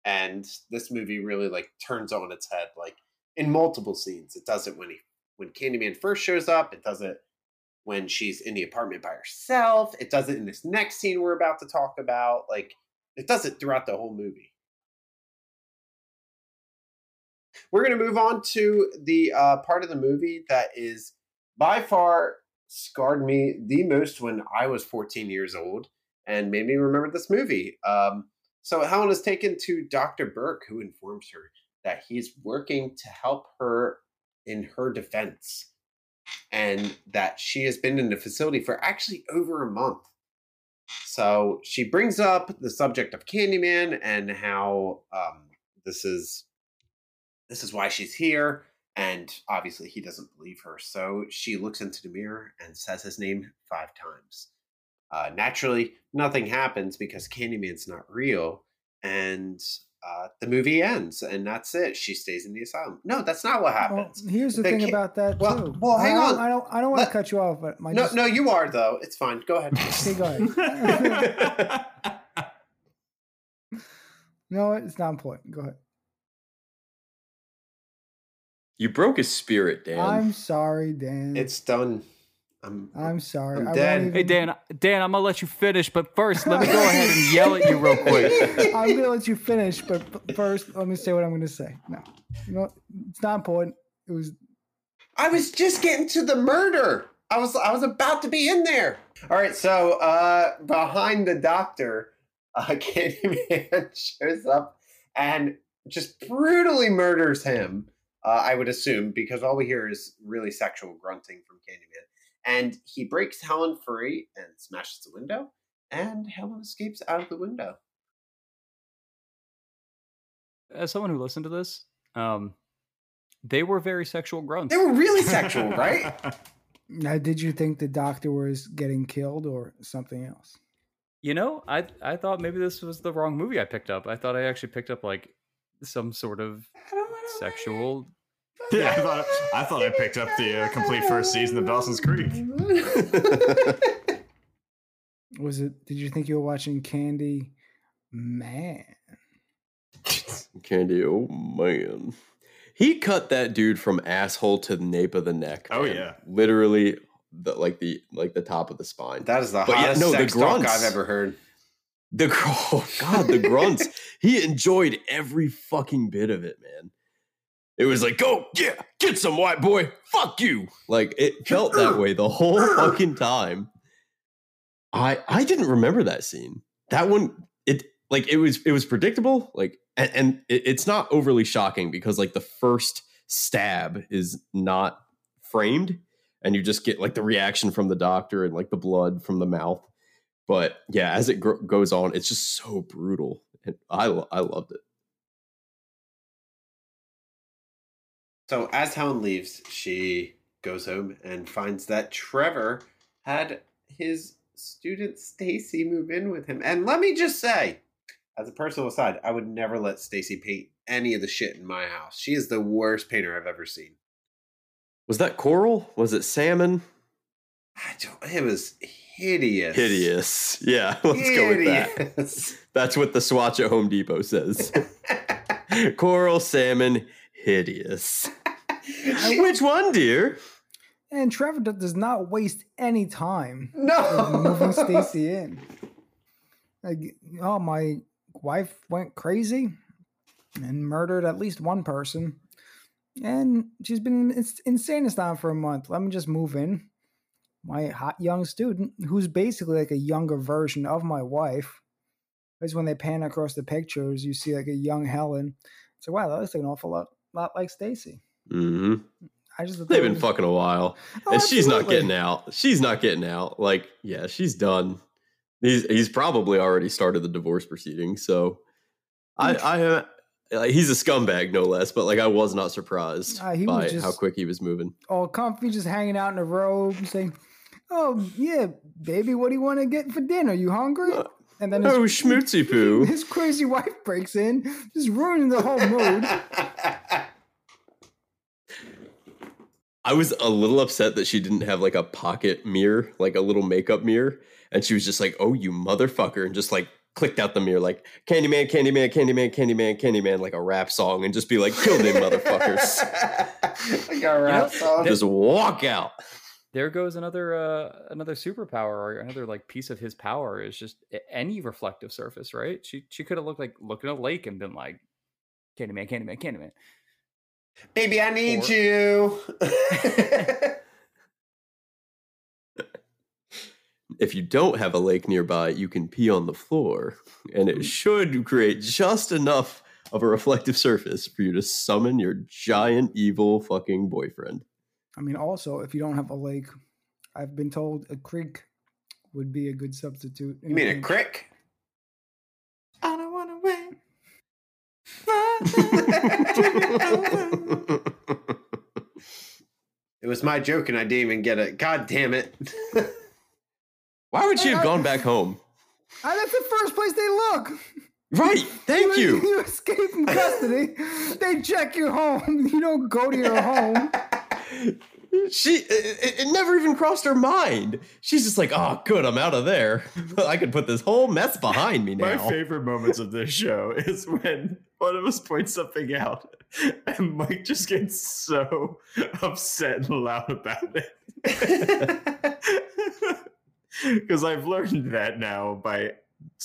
and this movie really like turns on its head like in multiple scenes it does it when he when candyman first shows up it does it when she's in the apartment by herself it does it in this next scene we're about to talk about like it does it throughout the whole movie we're going to move on to the uh, part of the movie that is by far scarred me the most when i was 14 years old and made me remember this movie um, so Helen is taken to Dr. Burke, who informs her that he's working to help her in her defense and that she has been in the facility for actually over a month. So she brings up the subject of Candyman and how um, this is this is why she's here. And obviously, he doesn't believe her. So she looks into the mirror and says his name five times. Uh, naturally, nothing happens because Candyman's not real, and uh, the movie ends, and that's it. She stays in the asylum. No, that's not what Well, happens. here's the They thing can't- about that well- too. well, hang I, on. I don't. I don't want Let- to cut you off, but my no, just, no, you are though. It's fine. Go ahead. Okay, go ahead. no, it's not important. Go ahead. You broke his spirit, Dan. I'm sorry, Dan. it's done. I'm. I'm sorry. I'm I dead. won't Hey Dan, Dan, I'm gonna let you finish, but first let me go ahead and yell at you real quick. I'm gonna let you finish, but first, let me say what I'm gonna say. No, you know, it's not important. It was I was just getting to the murder. I was I was about to be in there. All right, so uh behind the doctor, uh Candyman shows up and just brutally murders him. Uh, I would assume because all we hear is really sexual grunting from Candyman, and he breaks Helen free and smashes the window, and Helen escapes out of the window. As someone who listened to this, um, they were very sexual grunts. They were really sexual, right? now. Did you think the doctor was getting killed or something else? You know, I I thought maybe this was the wrong movie I picked up. I thought I actually picked up like some sort of sexual. yeah, I thought I thought I picked up the uh, complete first season of Dawson's Creek. Was it? Did you think you were watching Candy Man. Candy, oh man. He cut that dude from asshole to the nape of the neck. Oh, yeah. Literally the like the like the top of the spine. That is the But yeah, hottest no, the sex talk grunts. I've ever heard. The gr- oh god, the grunts. he enjoyed every fucking bit of it, man. It was like, go, yeah, get some white boy. Fuck you. Like it felt that way the whole fucking time. I I didn't remember that scene. That one, it like it was it was predictable. Like and, and it, it's not overly shocking because like the first stab is not framed, and you just get like the reaction from the doctor and like the blood from the mouth. But yeah, as it gro- goes on, it's just so brutal. And I I loved it. So as Helen leaves, she goes home and finds that Trevor had his student Stacy move in with him. And let me just say, as a personal aside, I would never let Stacy paint any of the shit in my house. She is the worst painter I've ever seen. Was that coral? Was it salmon? I don't, it was hideous. Hideous. Yeah, let's go with that. That's what the swatch at Home Depot says. Coral, salmon, hideous. Which one, dear? And Trevor does not waste any time no. moving Stacy in. Like, oh, my wife went crazy and murdered at least one person. And she's been in ins- insane asylum for a month. Let me just move in. My hot young student, who's basically like a younger version of my wife. Because when they pan across the pictures, you see like a young Helen. So wow, that looks like an awful lot, lot like Stacy. Hmm I just They've been was- fucking a while, Oh, and she's not getting out. She's not getting out. Like, yeah, she's done. He's he's probably already started the divorce proceedings. So, I I uh, like, he's a scumbag, no less. But like, I was not surprised was by how quick he was moving. all comfy, just hanging out in a robe, saying, "Oh yeah, baby, what do you want to get for dinner? You hungry?" Uh, And then Oh, his, schmootsy poo. his crazy wife breaks in, just ruining the whole mood. I was a little upset that she didn't have like a pocket mirror, like a little makeup mirror, and she was just like, "Oh, you motherfucker," and just like clicked out the mirror, like "Candyman, Candyman, Candyman, Candyman, Candyman," like a rap song, and just be like, "Kill them motherfuckers." like a rap song. just walk out. there goes another uh another superpower or another like piece of his power is just any reflective surface right she she could have looked like looked at a lake and been like candyman candyman candyman Baby, I need Or- you. If you don't have a lake nearby, you can pee on the floor, and it mm. should create just enough of a reflective surface for you to summon your giant evil fucking boyfriend. I mean, also, if you don't have a lake, I've been told a creek would be a good substitute. you mean a in- crick? I don't want to wait. It was my joke and I didn't even get it. God damn it. Why would she have gone back home? Ah, that's the first place they look. Right. Thank you. You escape from custody. they check your home. You don't go to your home. She it, it- it never even crossed her mind. She's just like, "Oh, good, I'm out of there. I can put this whole mess behind me now." My now." favorite moments of this show is when one of us points something out and Mike just gets so upset and loud about it. Because I've learned that now by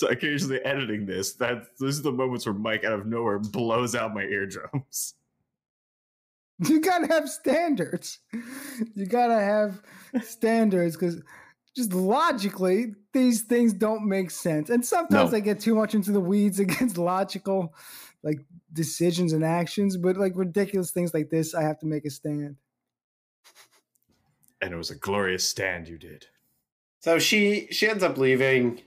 occasionally editing this, that these are the moments where Mike out of nowhere blows out my eardrums. You gotta have standards. You gotta have standards because just logically, these things don't make sense. And sometimes No. I get too much into the weeds against logical, like decisions and actions. But like ridiculous things like this, I have to make a stand. And it was a glorious stand you did. so she she ends up leaving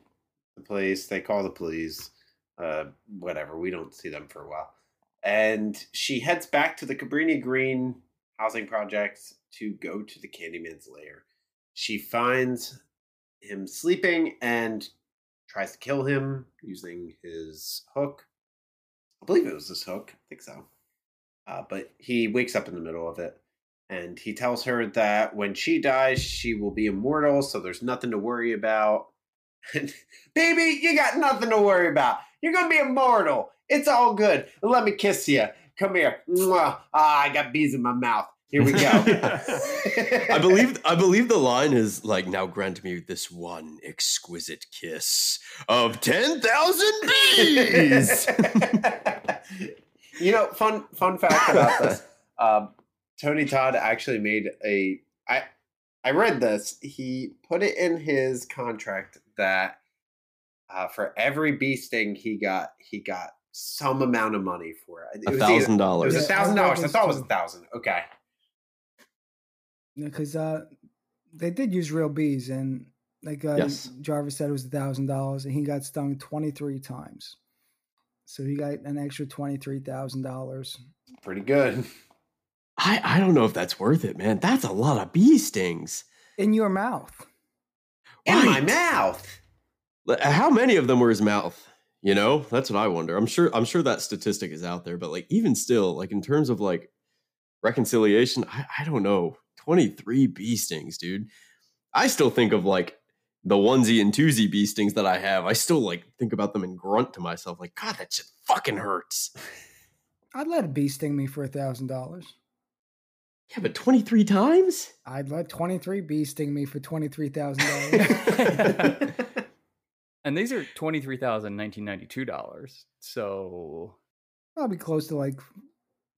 the place. They call the police. Uh, whatever. We don't see them for a while. And she heads back to the Cabrini Green housing project to go to the Candyman's lair. She finds him sleeping and tries to kill him using his hook. I believe it was this hook. I think so. Uh, but he wakes up in the middle of it and he tells her that when she dies, she will be immortal, so there's nothing to worry about. Baby, you got nothing to worry about. You're gonna be immortal. It's all good. Let me kiss you. Come here. Ah, I got bees in my mouth. Here we go. I believe I believe the line is like, now grant me this one exquisite kiss of ten thousand bees. you know, fun fun fact about this. Um, Tony Todd actually made a. I I read this. He put it in his contract that uh, for every bee sting he got, he got some amount of money for it. It A was either- thousand It dollars. was a thousand dollars. I thought it was a thousand. Okay. Because uh, they did use real bees, and like uh, Yes. Jarvis said, it was a thousand dollars, and he got stung twenty three times, so he got an extra twenty three thousand dollars. Pretty good. I, I don't know if that's worth it, man. That's a lot of bee stings. in your mouth. In my mouth. How many of them were his mouth? You know, that's what I wonder. I'm sure I'm sure that statistic is out there, but like even still, like in terms of like reconciliation, I, I don't know. 23 bee stings, dude. I still think of like the onesie and twosie bee stings that I have. I still like think about them and grunt to myself, like, God, that shit fucking hurts. I'd let a bee sting me for a thousand dollars. Yeah, but 23 times? I'd let twenty three bees sting me for twenty three thousand dollars. And these are twenty three thousand nineteen ninety two dollars. So Probably close to like Fif-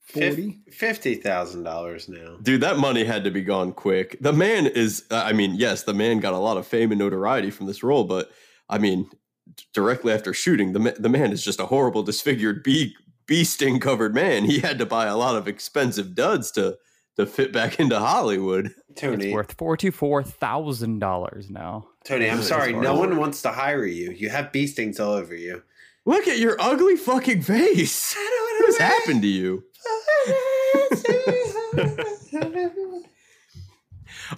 forty. Fifty thousand dollars now. Dude, that money had to be gone quick. The man is, uh, I mean, yes, the man got a lot of fame and notoriety from this role, but I mean, d- directly after shooting, the, ma- the man is just a horrible, disfigured bee, bee sting covered man. He had to buy a lot of expensive duds to, to fit back into Hollywood. Tony, it's worth forty four thousand dollars now. Tony, I'm sorry. No one wants to hire you. You have bee stings all over you. Look at your ugly fucking face. What has happened to you?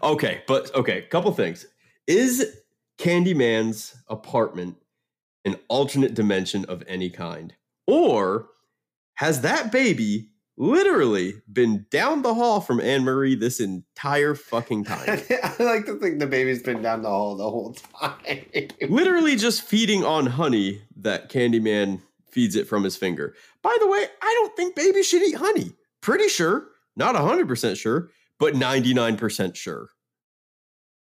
Okay, but okay, couple things. Is Candyman's apartment an alternate dimension of any kind? Or has that baby literally been down the hall from Anne Marie this entire fucking time? I like to think the baby's been down the hall the whole time. literally just feeding on honey that Candyman feeds it from his finger. By the way, I don't think babies should eat honey. Pretty sure, not 100% sure, but 99% sure.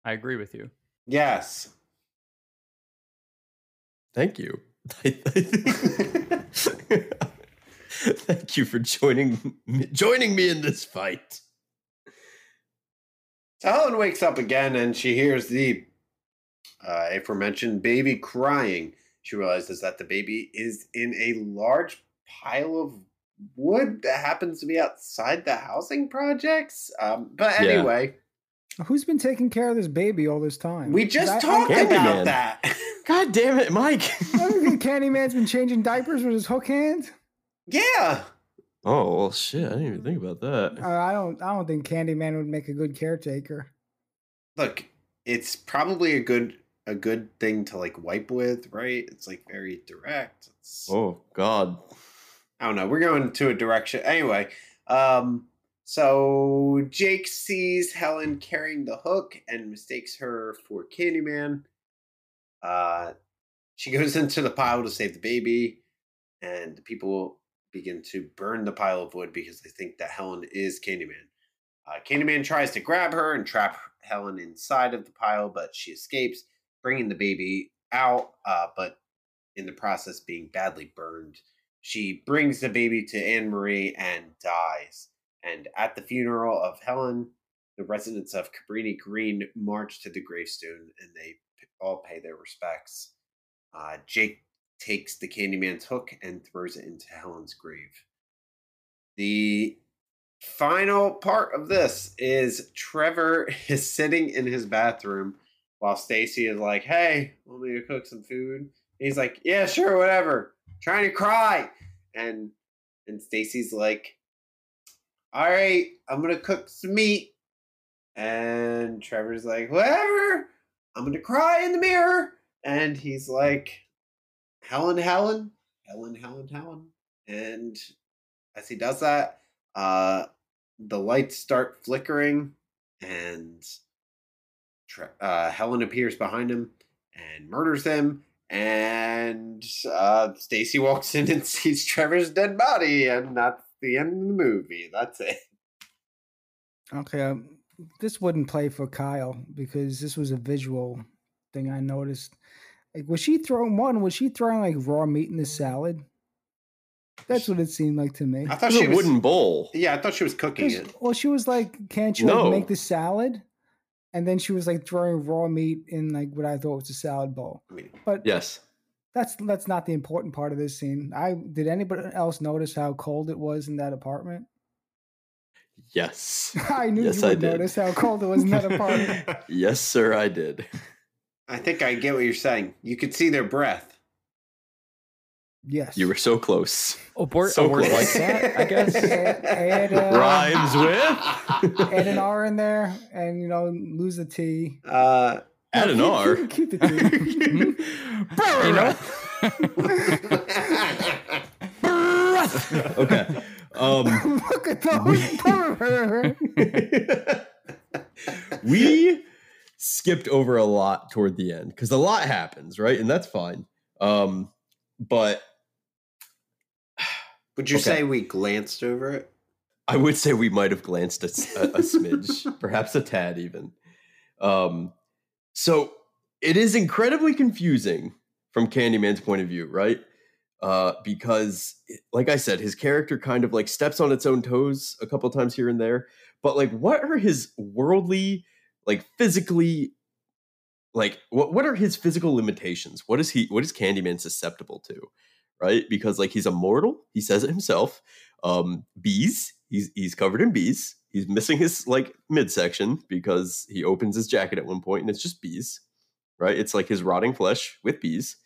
I agree with you. yes. Thank you. Thank you for joining me, joining me in this fight. So Helen wakes up again and she hears the uh, aforementioned baby crying. She realizes that the baby is in a large pile of wood that happens to be outside the housing projects. Um, but Yeah. anyway, Who's been taking care of this baby all this time? we just I- I- talked Candyman. about that. God damn it, Mike. I don't think Candyman's been changing diapers with his hook hand. Yeah. oh well, shit! I didn't even think about that. Uh, I don't. I don't think Candyman would make a good caretaker. Look, it's probably a good a good thing to like wipe with, right? It's like very direct. It's, Oh God. I don't know. We're going to a direction anyway. Um, so Jake sees Helen carrying the hook and mistakes her for Candyman. Uh, she goes into the pile to save the baby, and the people begin to burn the pile of wood because they think that Helen is Candyman. Uh, Candyman tries to grab her and trap Helen inside of the pile, but she escapes, bringing the baby out, uh, but in the process being badly burned. She brings the baby to Anne Marie and dies. And at the funeral of Helen, the residents of Cabrini Green march to the gravestone and they all pay their respects. Uh, Jake takes the Candyman's hook and throws it into Helen's grave. The final part of this is Trevor is sitting in his bathroom while Stacy is like, "Hey, want me to cook some food?" He's like, "Yeah, sure, whatever." Trying to cry, and and Stacy's like, "All right, I'm gonna cook some meat." And Trevor's like, "Whatever, I'm gonna cry in the mirror." And he's like, "Helen, Helen, Helen, Helen, Helen." And as he does that, uh, the lights start flickering, and uh, Helen appears behind him, and murders him. And uh, Stacy walks in and sees Trevor's dead body, and that's the end of the movie. That's it. Okay, um, this wouldn't play for Kyle because this was a visual thing I noticed. Like, was she throwing one? Was she throwing like raw meat in the salad? That's what it seemed like to me. I thought It was she a was. wooden bowl. Yeah, I thought she was cooking it. Well, she was like, "Can't you like, make the salad?" And then she was like throwing raw meat in like what I thought was a salad bowl. I mean, But Yes. that's that's not the important part of this scene. I did anybody else notice how cold it was in that apartment? Yes. I knew Yes, you I would did. notice how cold it was in that apartment. Yes, sir, I did. I think I get what you're saying. You could see their breath. Yes, You were so close. A word, So a word like close. that, I guess. Add, add, uh, Rhymes with. add an R in there, and you know lose the T. Uh, Add an keep, R. Keep, keep the T. you know? okay. Um, Look at those. we skipped over a lot toward the end because a lot happens, right? And that's fine. Um, but Would you Okay. say we glanced over it? I would say we might have glanced a, a- a smidge, perhaps a tad even. Um, so it is incredibly confusing from Candyman's point of view, right? Uh, because, like I said, his character kind of like steps on its own toes a couple times here and there. But like, what are his worldly, like physically, like what what are his physical limitations? What is he? What is Candyman susceptible to? Right? Because like he's immortal. He says it himself um bees he's he's covered in bees he's missing his like midsection because he opens his jacket at one point and it's just bees right it's like his rotting flesh with bees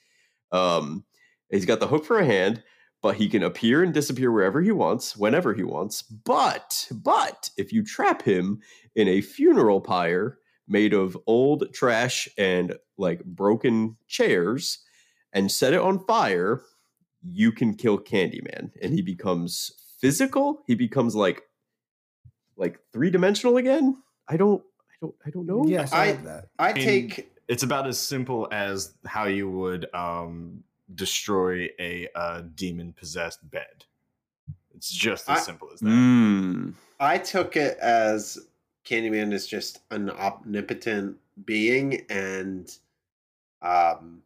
um he's got the hook for a hand but he can appear and disappear wherever he wants whenever he wants but but if you trap him in a funeral pyre made of old trash and like broken chairs and set it on fire you can kill Candyman and he becomes physical. He becomes like like three dimensional again. I don't I don't I don't know. yes, I, I- I take it's about as simple as how you would um, destroy a uh, demon possessed bed. It's just as I- simple as that. Mm, I took it as Candyman is just an omnipotent being and um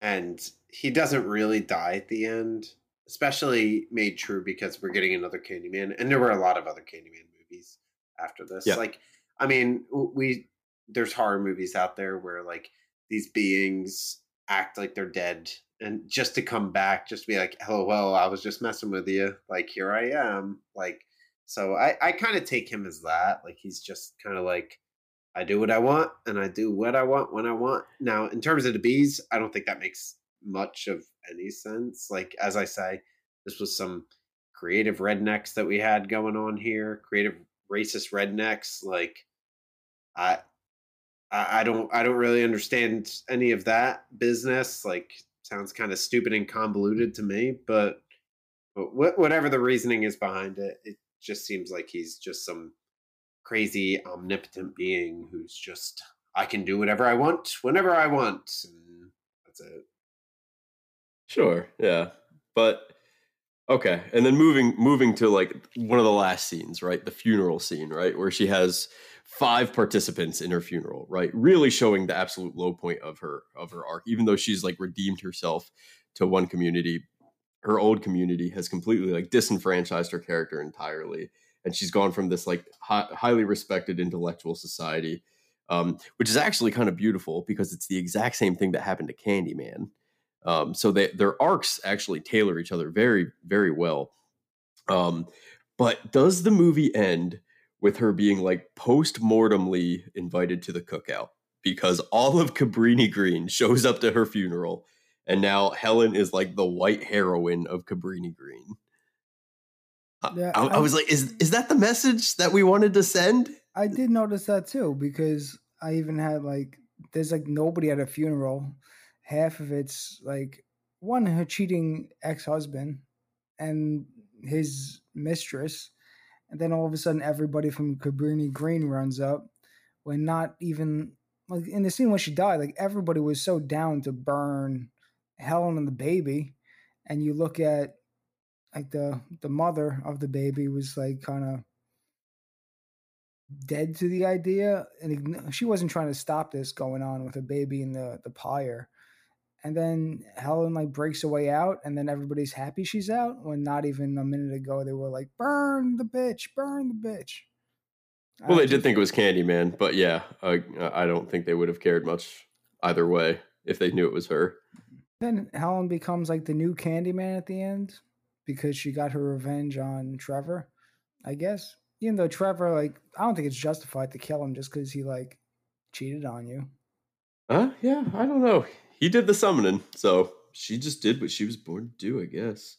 and he doesn't really die at the end. Especially made true because we're getting another Candyman and there were a lot of other Candyman movies after this. Yeah. Like I mean, we there's horror movies out there where like these beings act like they're dead and just to come back just be like hello well i was just messing with you. Like here i am. Like so i i kind of take him as that. Like he's just kind of like i do what i want and i do what i want when i want. Now in terms of the bees i don't think that makes much of any sense. Like as i say this was some creative rednecks that we had going on here creative racist rednecks. Like i I I don't I don't really understand any of that business. Like sounds kind of stupid and convoluted to me, but, but wh- whatever the reasoning is behind it, it just seems like he's just some crazy omnipotent being who's just I can do whatever I want whenever I want, and that's it. sure, yeah. But okay. And then moving moving to like one of the last scenes, right? The funeral scene, right? Where she has five participants in her funeral, right? Really showing the absolute low point of her of her arc. Even though she's like redeemed herself to one community, her old community has completely like disenfranchised her character entirely. And she's gone from this like hi- highly respected intellectual society, um, which is actually kind of beautiful because it's the exact same thing that happened to Candyman. Um, so they, their arcs actually tailor each other very, very well. Um, but does the movie end with her being like post mortemly invited to the cookout because all of Cabrini Green shows up to her funeral, and now Helen is like the white heroine of Cabrini Green. I- Yeah, I, I I- was like, is is that the message that we wanted to send? I did notice that too because I even had like there's like nobody at a funeral. Half of it's like one her cheating ex husband and his mistress, and then all of a sudden everybody from Cabrini Green runs up when not even like in the scene when she died, like everybody was so down to burn Helen and the baby, and you look at like the the mother of the baby was like kind of dead to the idea. And she wasn't trying to stop this going on with a baby in the the pyre and then helen like breaks away out and then everybody's happy she's out when not even a minute ago they were like burn the bitch burn the bitch Well, I they did think it was Candyman, but yeah, uh, I don't think they would have cared much either way if they knew it was her. then helen becomes like the new candyman at the end because she got her revenge on trevor i guess even though trevor like i don't think it's justified to kill him just because he like cheated on you Huh? yeah, I don't know. He did the summoning, so she just did what she was born to do, I guess.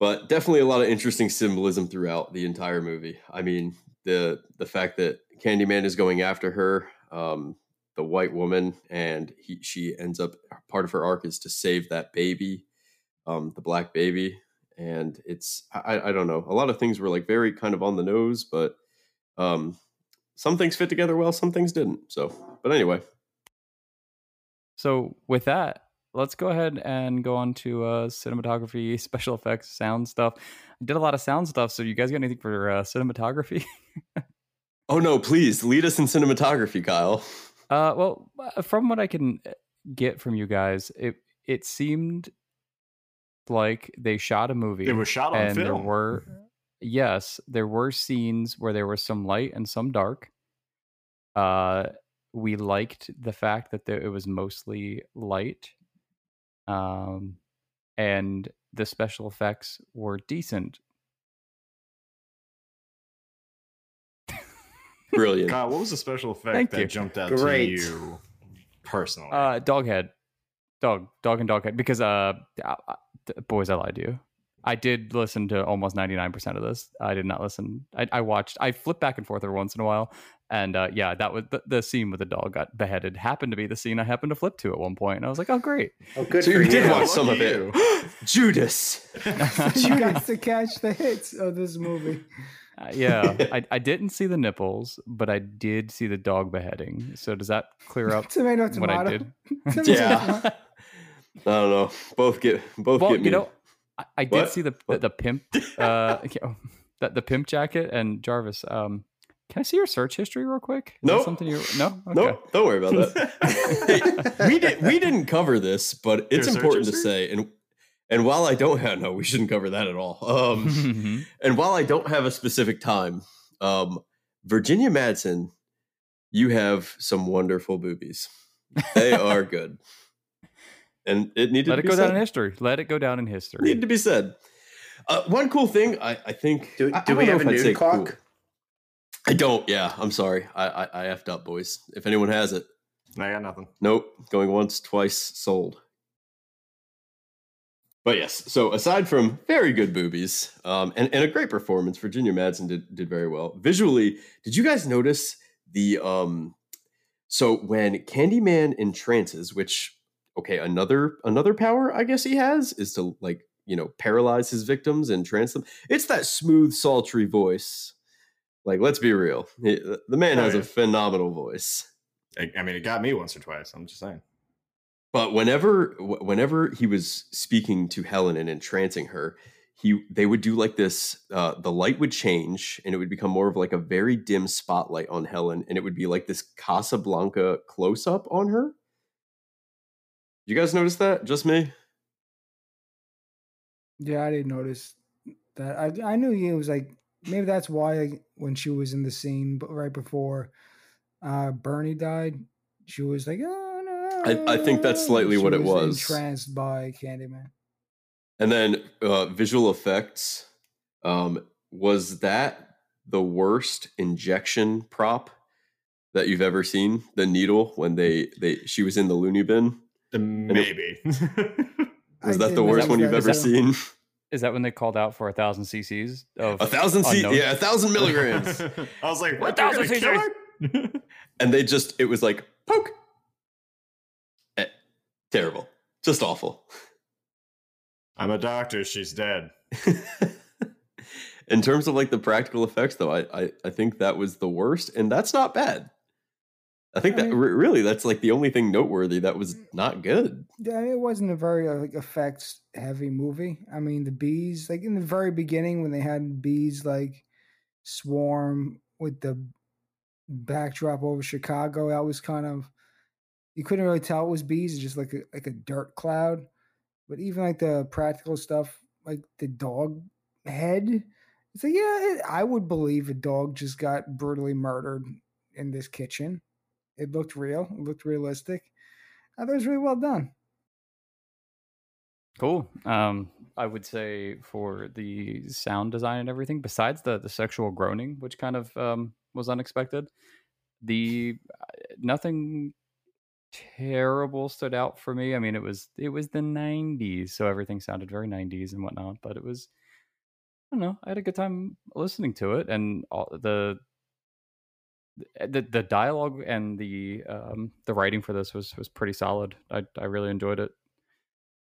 But definitely a lot of interesting symbolism throughout the entire movie. I mean, the the fact that Candyman is going after her, um, the white woman, and he she ends up part of her arc is to save that baby, um, the black baby, and it's I, I don't know. A lot of things were like very kind of on the nose, but um, some things fit together well, some things didn't. So, but anyway, So with that, let's go ahead and go on to uh, cinematography, special effects, sound stuff. I did a lot of sound stuff. So you guys got anything for uh, cinematography? Oh no, please lead us in cinematography, Kyle. Uh, well, uh, from what I can uh, get from you guys, it it seemed like they shot a movie. It was shot on and there were yes, there were scenes where there was some light and some dark. Uh, we liked the fact that there, it was mostly light, um, and the special effects were decent. Brilliant. Kyle, what was the special effect Thank that you. jumped out Great. to you personally? Uh, dog head, dog, dog, and dog head. Because uh, uh, uh, boys, I lied to you. I did listen to almost ninety nine percent of this. I did not listen. I, I watched. I flipped back and forth every once in a while, and uh, yeah, that was the, the scene with the dog got beheaded. Happened to be the scene I happened to flip to at one point, and I was like, oh great. Oh, good so you did you. watch some of it. Judas. you got to catch the hits of this movie Uh, yeah, I, I didn't see the nipples, but I did see the dog beheading. So does that clear up tomato what tomato I did? Tomato, Yeah. tomato. I don't know. Both get both well, get me. you know, I, I did see the the, the pimp, uh, that the pimp jacket and Jarvis. Um, can I see your search history real quick? Is Nope. something you no? Okay. Nope, don't worry about that. hey, we did we didn't cover this, but it's Your important to say and and while I don't have no, we shouldn't cover that at all. Um and while I don't have a specific time, um Virginia Madsen, you have some wonderful boobies. They are good. And it needed Let to it be go said. down in history. Let it go down in history. Needed to be said. Uh, one cool thing, I, I think. Do, I- I we have a if I'd noon clock? cool. I don't. Yeah, I'm sorry. I, I I effed up, boys. If anyone has it, I got nothing. Nope. Going once, twice, sold. But yes, so aside from very good boobies um, and, and a great performance, Virginia Madsen did, did very well. Visually, did you guys notice the um so when Candyman entrances, which okay, another another power I guess he has is to like, you know, paralyze his victims and trance them. It's that smooth, sultry voice. Like, let's be real. The man Oh, has yeah. a phenomenal voice. I, I mean, it got me once or twice. I'm just saying. But whenever whenever he was speaking to Helen and entrancing her, he they would do like this. Uh, the light would change, and it would become more of like a very dim spotlight on Helen, and it would be like this Casablanca close up on her. You guys notice that? Just me? Yeah, I didn't notice that. I I knew he was like maybe that's why like, when she was in the scene, but right before uh Bernie died, she was like, "Oh no!" I- I think that's slightly She what it was. Entranced by Candyman. And then uh, visual effects. Um, was that the worst injection prop that you've ever seen? The needle when they they she was in the loony bin. The maybe. Was that the worst notice one you've ever too. seen? Is that when they called out for a thousand cc's of A thousand c unknown? yeah, a thousand milligrams. I was like, what? A They're thousand gonna kill and they just it was like poke. Eh, terrible. Just awful. I'm a doctor. She's dead. In terms of like the practical effects though, I, I I think that was the worst, and that's not bad. I think I that mean- re- really that's like the only thing noteworthy that was not good. Yeah, it wasn't a very like effects heavy movie. I mean, the bees, like in the very beginning when they had bees like swarm with the backdrop over Chicago, that was kind of you couldn't really tell it was bees. It's just like a like a dirt cloud. But even like the practical stuff, like the dog head, it's like yeah, it, I would believe a dog just got brutally murdered in this kitchen. It looked real. It looked realistic. I thought it was really well done. Cool. Um, I would say for the sound design and everything, besides the the sexual groaning, which kind of um, was unexpected, the uh, nothing terrible stood out for me. I mean, it was it was the '90s, so everything sounded very '90s and whatnot. But it was, I don't know, I had a good time listening to it, and all the the the dialogue and the um, the writing for this was was pretty solid. I I really enjoyed it.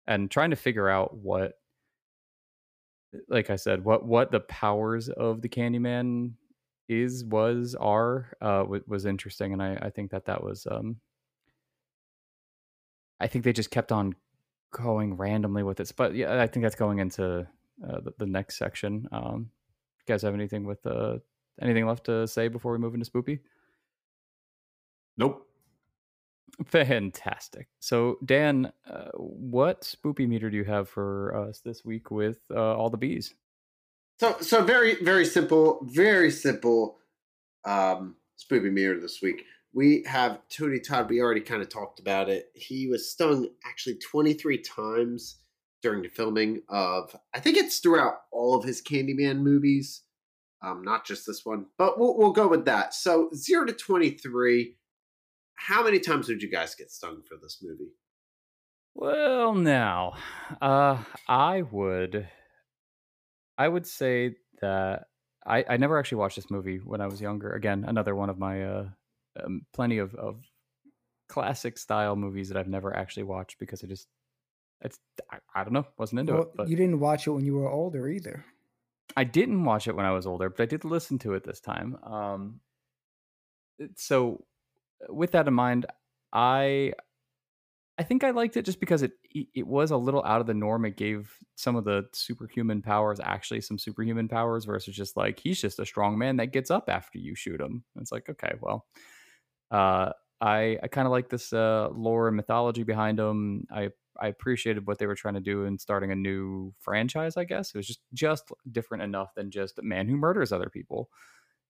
And trying to figure out what like i said what what the powers of the candyman is was are uh wa- was interesting. And i i think that that was um i think they just kept on going randomly with it. But yeah i think that's going into uh, the, the next section. Um you guys have anything with uh anything left to say before we move into spoopy Nope. Fantastic. So, Dan, uh, what spoopy meter do you have for us this week with uh, all the bees? So so very very simple, very simple um spoopy meter this week. We have Tony Todd. We already kind of talked about it. He was stung actually 23 times during the filming of I think it's throughout all of his Candyman movies. Um, not just this one, but we'll we'll go with that. So zero to 23. How many times would you guys get stung for this movie? Well, now, uh, I would, I would say that I, I never actually watched this movie when I was younger. Again, another one of my uh, um, plenty of, of classic style movies that I've never actually watched because I just, it's I, I don't know, wasn't into Well, it. But you didn't watch it when you were older either. I didn't watch it when I was older, but I did listen to it this time. Um, so, with that in mind, I I think I liked it just because it it it was a little out of the norm. It gave some of the superhuman powers actually some superhuman powers versus just like he's just a strong man that gets up after you shoot him. It's like okay, well, uh, I I kind of like this uh, lore and mythology behind him. I I appreciated what they were trying to do in starting a new franchise. I guess it was just just different enough than just a man who murders other people.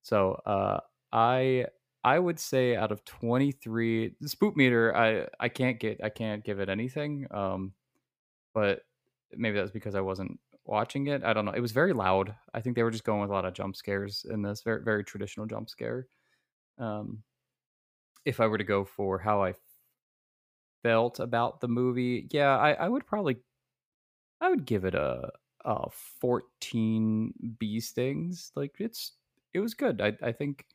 So uh, I I would say out of 23 the spook meter I I can't get I can't give it anything um but maybe that's because I wasn't watching it I don't know it was very loud I think they were just going with a lot of jump scares in this very very traditional jump scare um if I were to go for how I felt about the movie yeah I I would probably I would give it a a 14 bee stings like it's it was good I I think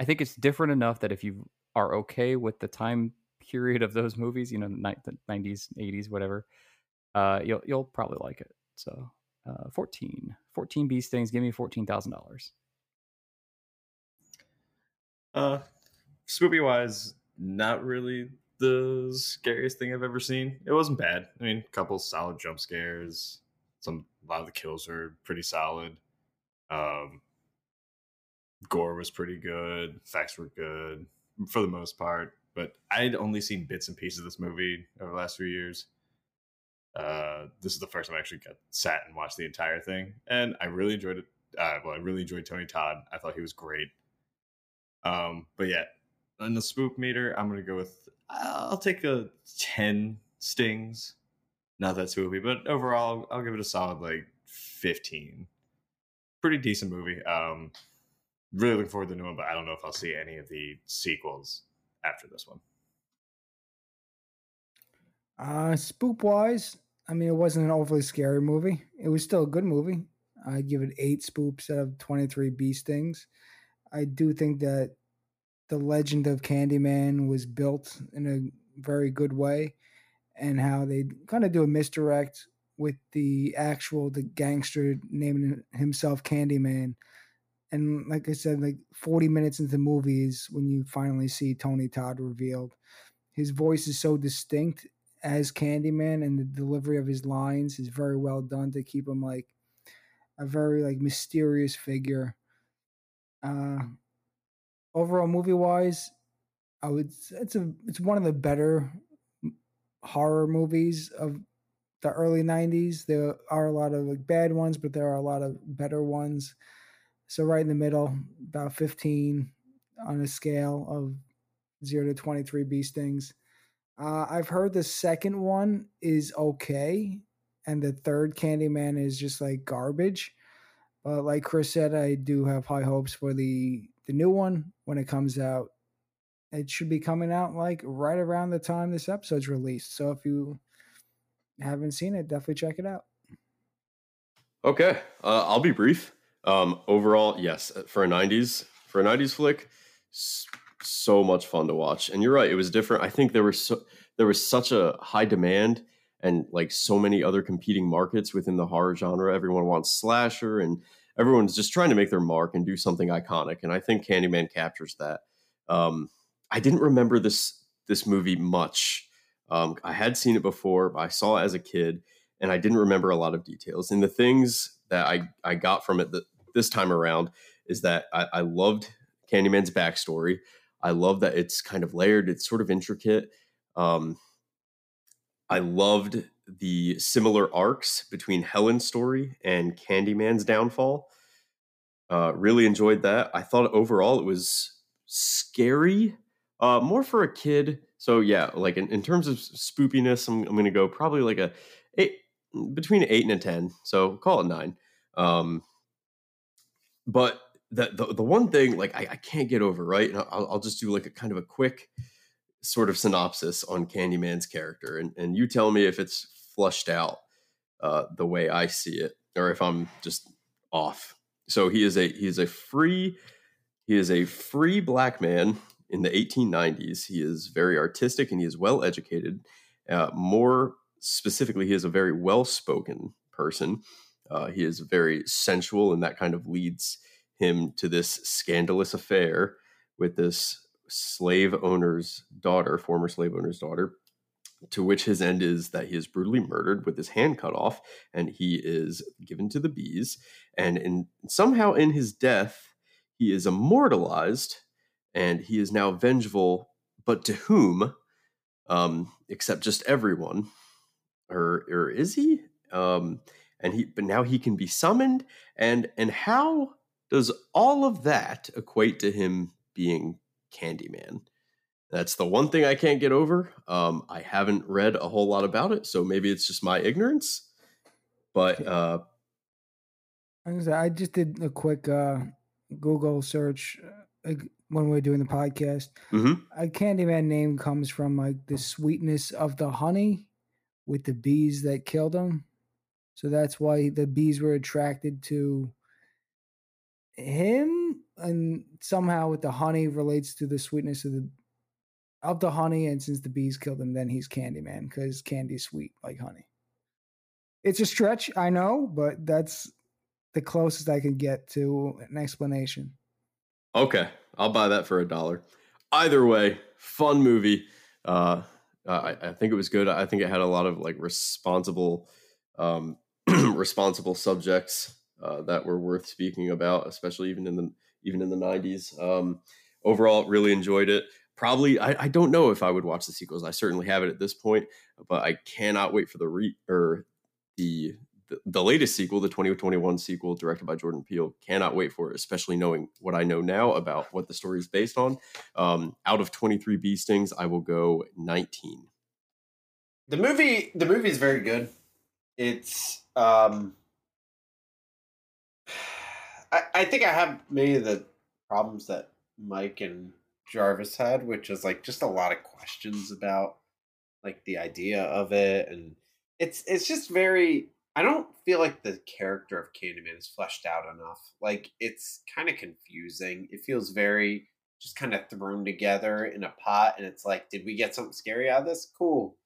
I think it's different enough that if you are okay with the time period of those movies, you know, the nineties, eighties, whatever, uh, you'll you'll probably like it. So, uh, 14, 14 bee stings, give me fourteen thousand dollars. Uh, spoopy wise, not really the scariest thing I've ever seen. It wasn't bad. I mean, a couple solid jump scares. Some a lot of the kills are pretty solid. Um, gore was pretty good. Facts were good for the most part. But I'd only seen bits and pieces of this movie over the last few years. Uh, this is the first time I actually got sat and watched the entire thing, and I really enjoyed it. Uh, well, I really enjoyed Tony Todd. I thought he was great. Um, but yeah, on the spook meter, I'm gonna go with I'll take a ten stings. Not that spoopy, but overall, I'll give it a solid like fifteen. Pretty decent movie. Um, really looking forward to the new one, but I don't know if I'll see any of the sequels after this one. Uh, spook wise, I mean, it wasn't an overly scary movie. It was still a good movie. I give it eight spoops out of 23 bee stings. I do think that the legend of Candyman was built in a very good way, and how they kind of do a misdirect with the actual the gangster naming himself Candyman, And like I said, like 40 minutes into the movies, when you finally see Tony Todd revealed, his voice is so distinct as Candyman, and the delivery of his lines is very well done to keep him like a very like mysterious figure. Uh, overall, movie wise, I would it's a it's one of the better horror movies of the early 90s there are a lot of like bad ones but there are a lot of better ones. So right in the middle about 15 on a scale of 0 to 23 bee stings. Uh, i've heard the second one is okay and the third candyman is just like garbage. But like chris said i do have high hopes for the the new one when it comes out it should be coming out like right around the time this episode's released. So if you haven't seen it, definitely check it out. Okay, uh, I'll be brief. Um, overall, yes, uh, for a '90s for a '90s flick, so much fun to watch. And you're right, it was different. I think there was so there was such a high demand and like so many other competing markets within the horror genre. Everyone wants slasher, and everyone's just trying to make their mark and do something iconic. And I think Candyman captures that. Um, I didn't remember this this movie much. Um, I had seen it before, but I saw it as a kid, and I didn't remember a lot of details. And the things that I, I got from it th- this time around is that I, I loved Candyman's backstory. I love that it's kind of layered, it's sort of intricate. Um, I loved the similar arcs between Helen's story and Candyman's downfall. Uh, really enjoyed that. I thought overall it was scary, uh, more for a kid. So yeah, like in, in terms of spoopiness, I'm, I'm going to go probably like a eight between eight and a ten. So call it nine. Um, but the, the the one thing like I, I can't get over right, and I'll, I'll just do like a kind of a quick sort of synopsis on Candyman's character, and and you tell me if it's flushed out uh, the way I see it, or if I'm just off. So he is a he is a free he is a free black man in the 1890s. He is very artistic and he is well educated. Uh, more specifically, he is a very well spoken person. Uh, he is very sensual, and that kind of leads him to this scandalous affair with this slave owner's daughter, former slave owner's daughter, to which his end is that he is brutally murdered with his hand cut off and he is given to the bees. And in, somehow, in his death, he is immortalized and he is now vengeful, but to whom? Um, except just everyone. Or, or is he? Um, and he but now he can be summoned and and how does all of that equate to him being Candyman? That's the one thing I can't get over. Um, I haven't read a whole lot about it, so maybe it's just my ignorance. But uh, I just did a quick uh, Google search when we were doing the podcast. mhm. A Candyman name comes from like the sweetness of the honey with the bees that killed him. So that's why the bees were attracted to him, and somehow with the honey relates to the sweetness of the of the honey. And since the bees killed him, then he's Candyman because candy's sweet like honey. It's a stretch, I know, but that's the closest I can get to an explanation. Okay, I'll buy that for a dollar. Either way, fun movie. Uh, I, I think it was good. I think it had a lot of like responsible, um, responsible subjects uh, that were worth speaking about, especially even in the even in the nineties. Um, overall, really enjoyed it. Probably, I, I don't know if I would watch the sequels. I certainly have it at this point, but I cannot wait for the re or the the, the latest sequel, the 2021 sequel directed by Jordan Peele. Cannot wait for it, especially knowing what I know now about what the story is based on. Um, out of 23 bee stings, I will go 19. The movie the movie is very good. It's um I, I think I have many of the problems that Mike and Jarvis had, which is like just a lot of questions about like the idea of it and it's it's just very I don't feel like the character of Candyman is fleshed out enough. Like it's kind of confusing. It feels very just kind of thrown together in a pot and it's like did we get something scary out of this? Cool.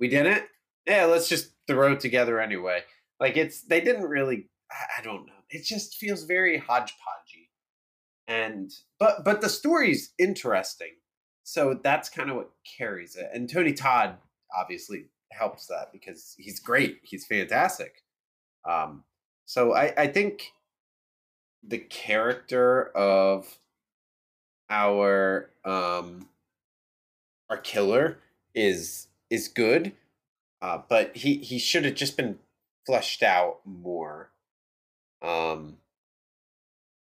We didn't? Yeah, let's just throw it together anyway. Like it's they didn't really I, I don't know. It just feels very hodgepodgey. And but but the story's interesting. So that's kind of what carries it. And Tony Todd obviously helps that because he's great. He's fantastic. Um, so I, I think the character of our um our killer is is good, uh, but he he should have just been fleshed out more. Um,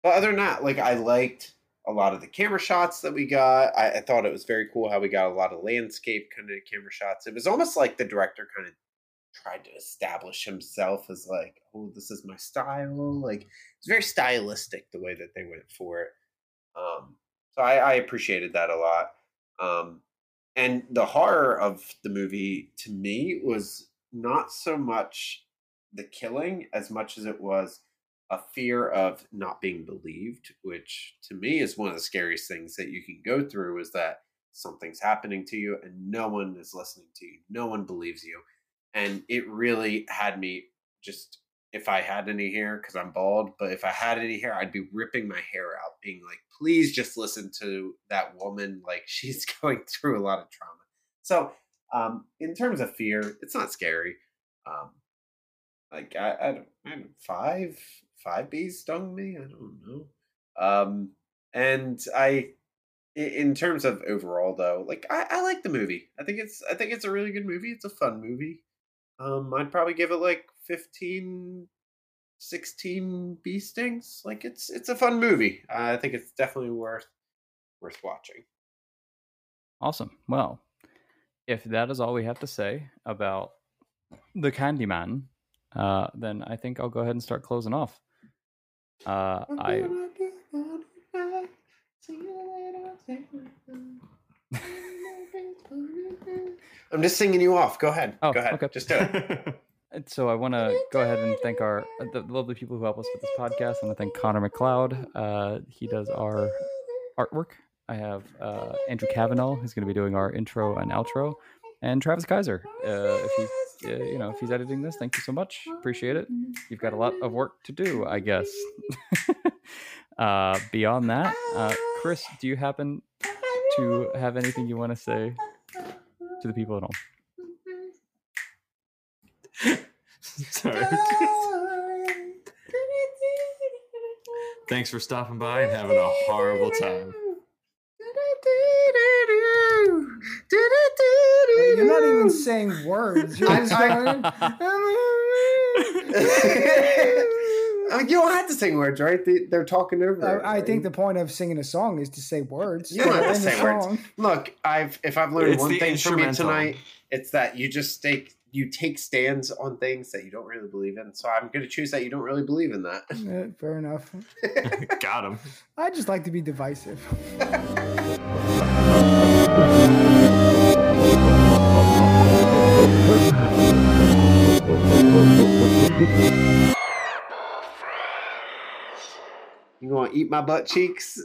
but other than that, like I liked a lot of the camera shots that we got. I, I thought it was very cool how we got a lot of landscape kind of camera shots. It was almost like the director kind of tried to establish himself as like, oh, this is my style. Like it's very stylistic the way that they went for it. Um, so I, I appreciated that a lot. Um, and the horror of the movie to me was not so much the killing as much as it was a fear of not being believed, which to me is one of the scariest things that you can go through is that something's happening to you and no one is listening to you. No one believes you. And it really had me just if I had any hair, because I'm bald, but if I had any hair, I'd be ripping my hair out, being like, please just listen to that woman. Like she's going through a lot of trauma. So, um, in terms of fear, it's not scary. Um, like I, I don't, I don't five, five bees stung me. I don't know. Um, and I, in terms of overall though, like I, I like the movie. I think it's, I think it's a really good movie. It's a fun movie. Um, I'd probably give it like 15, 16 bee stings. Like it's, it's a fun movie. I think it's definitely worth, worth watching. Awesome. Well, if that is all we have to say about the Candyman, uh, then I think I'll go ahead and start closing off. Uh, I I'm just singing you off. Go ahead. Oh, Go ahead. okay. Just do it. And so I want to go ahead and thank our the lovely people who help us with this podcast. I want to thank Connor MacLeod. Uh, he does our artwork. I have uh, Andrew Kavanagh, who's going to be doing our intro and outro, and Travis Keiser. Uh, if he's uh, you know if he's editing this, thank you so much. Appreciate it. You've got a lot of work to do, I guess. uh, beyond that, uh, Chris, do you happen to have anything you want to say to the people at home? Sorry. Thanks for stopping by and having a horrible time. You're not even saying words. You're just going, I mean, you don't have to sing words, right? They, they're talking over. it, I, I think the point of singing a song is to say words. You don't have to say words. song. Look, I've if I've learned It's one thing from you tonight, it's that you just take you take stands on things that you don't really believe in. So I'm going to choose that you don't really believe in that. Yeah, fair enough. Got him. I just like to be divisive. You to eat my butt cheeks?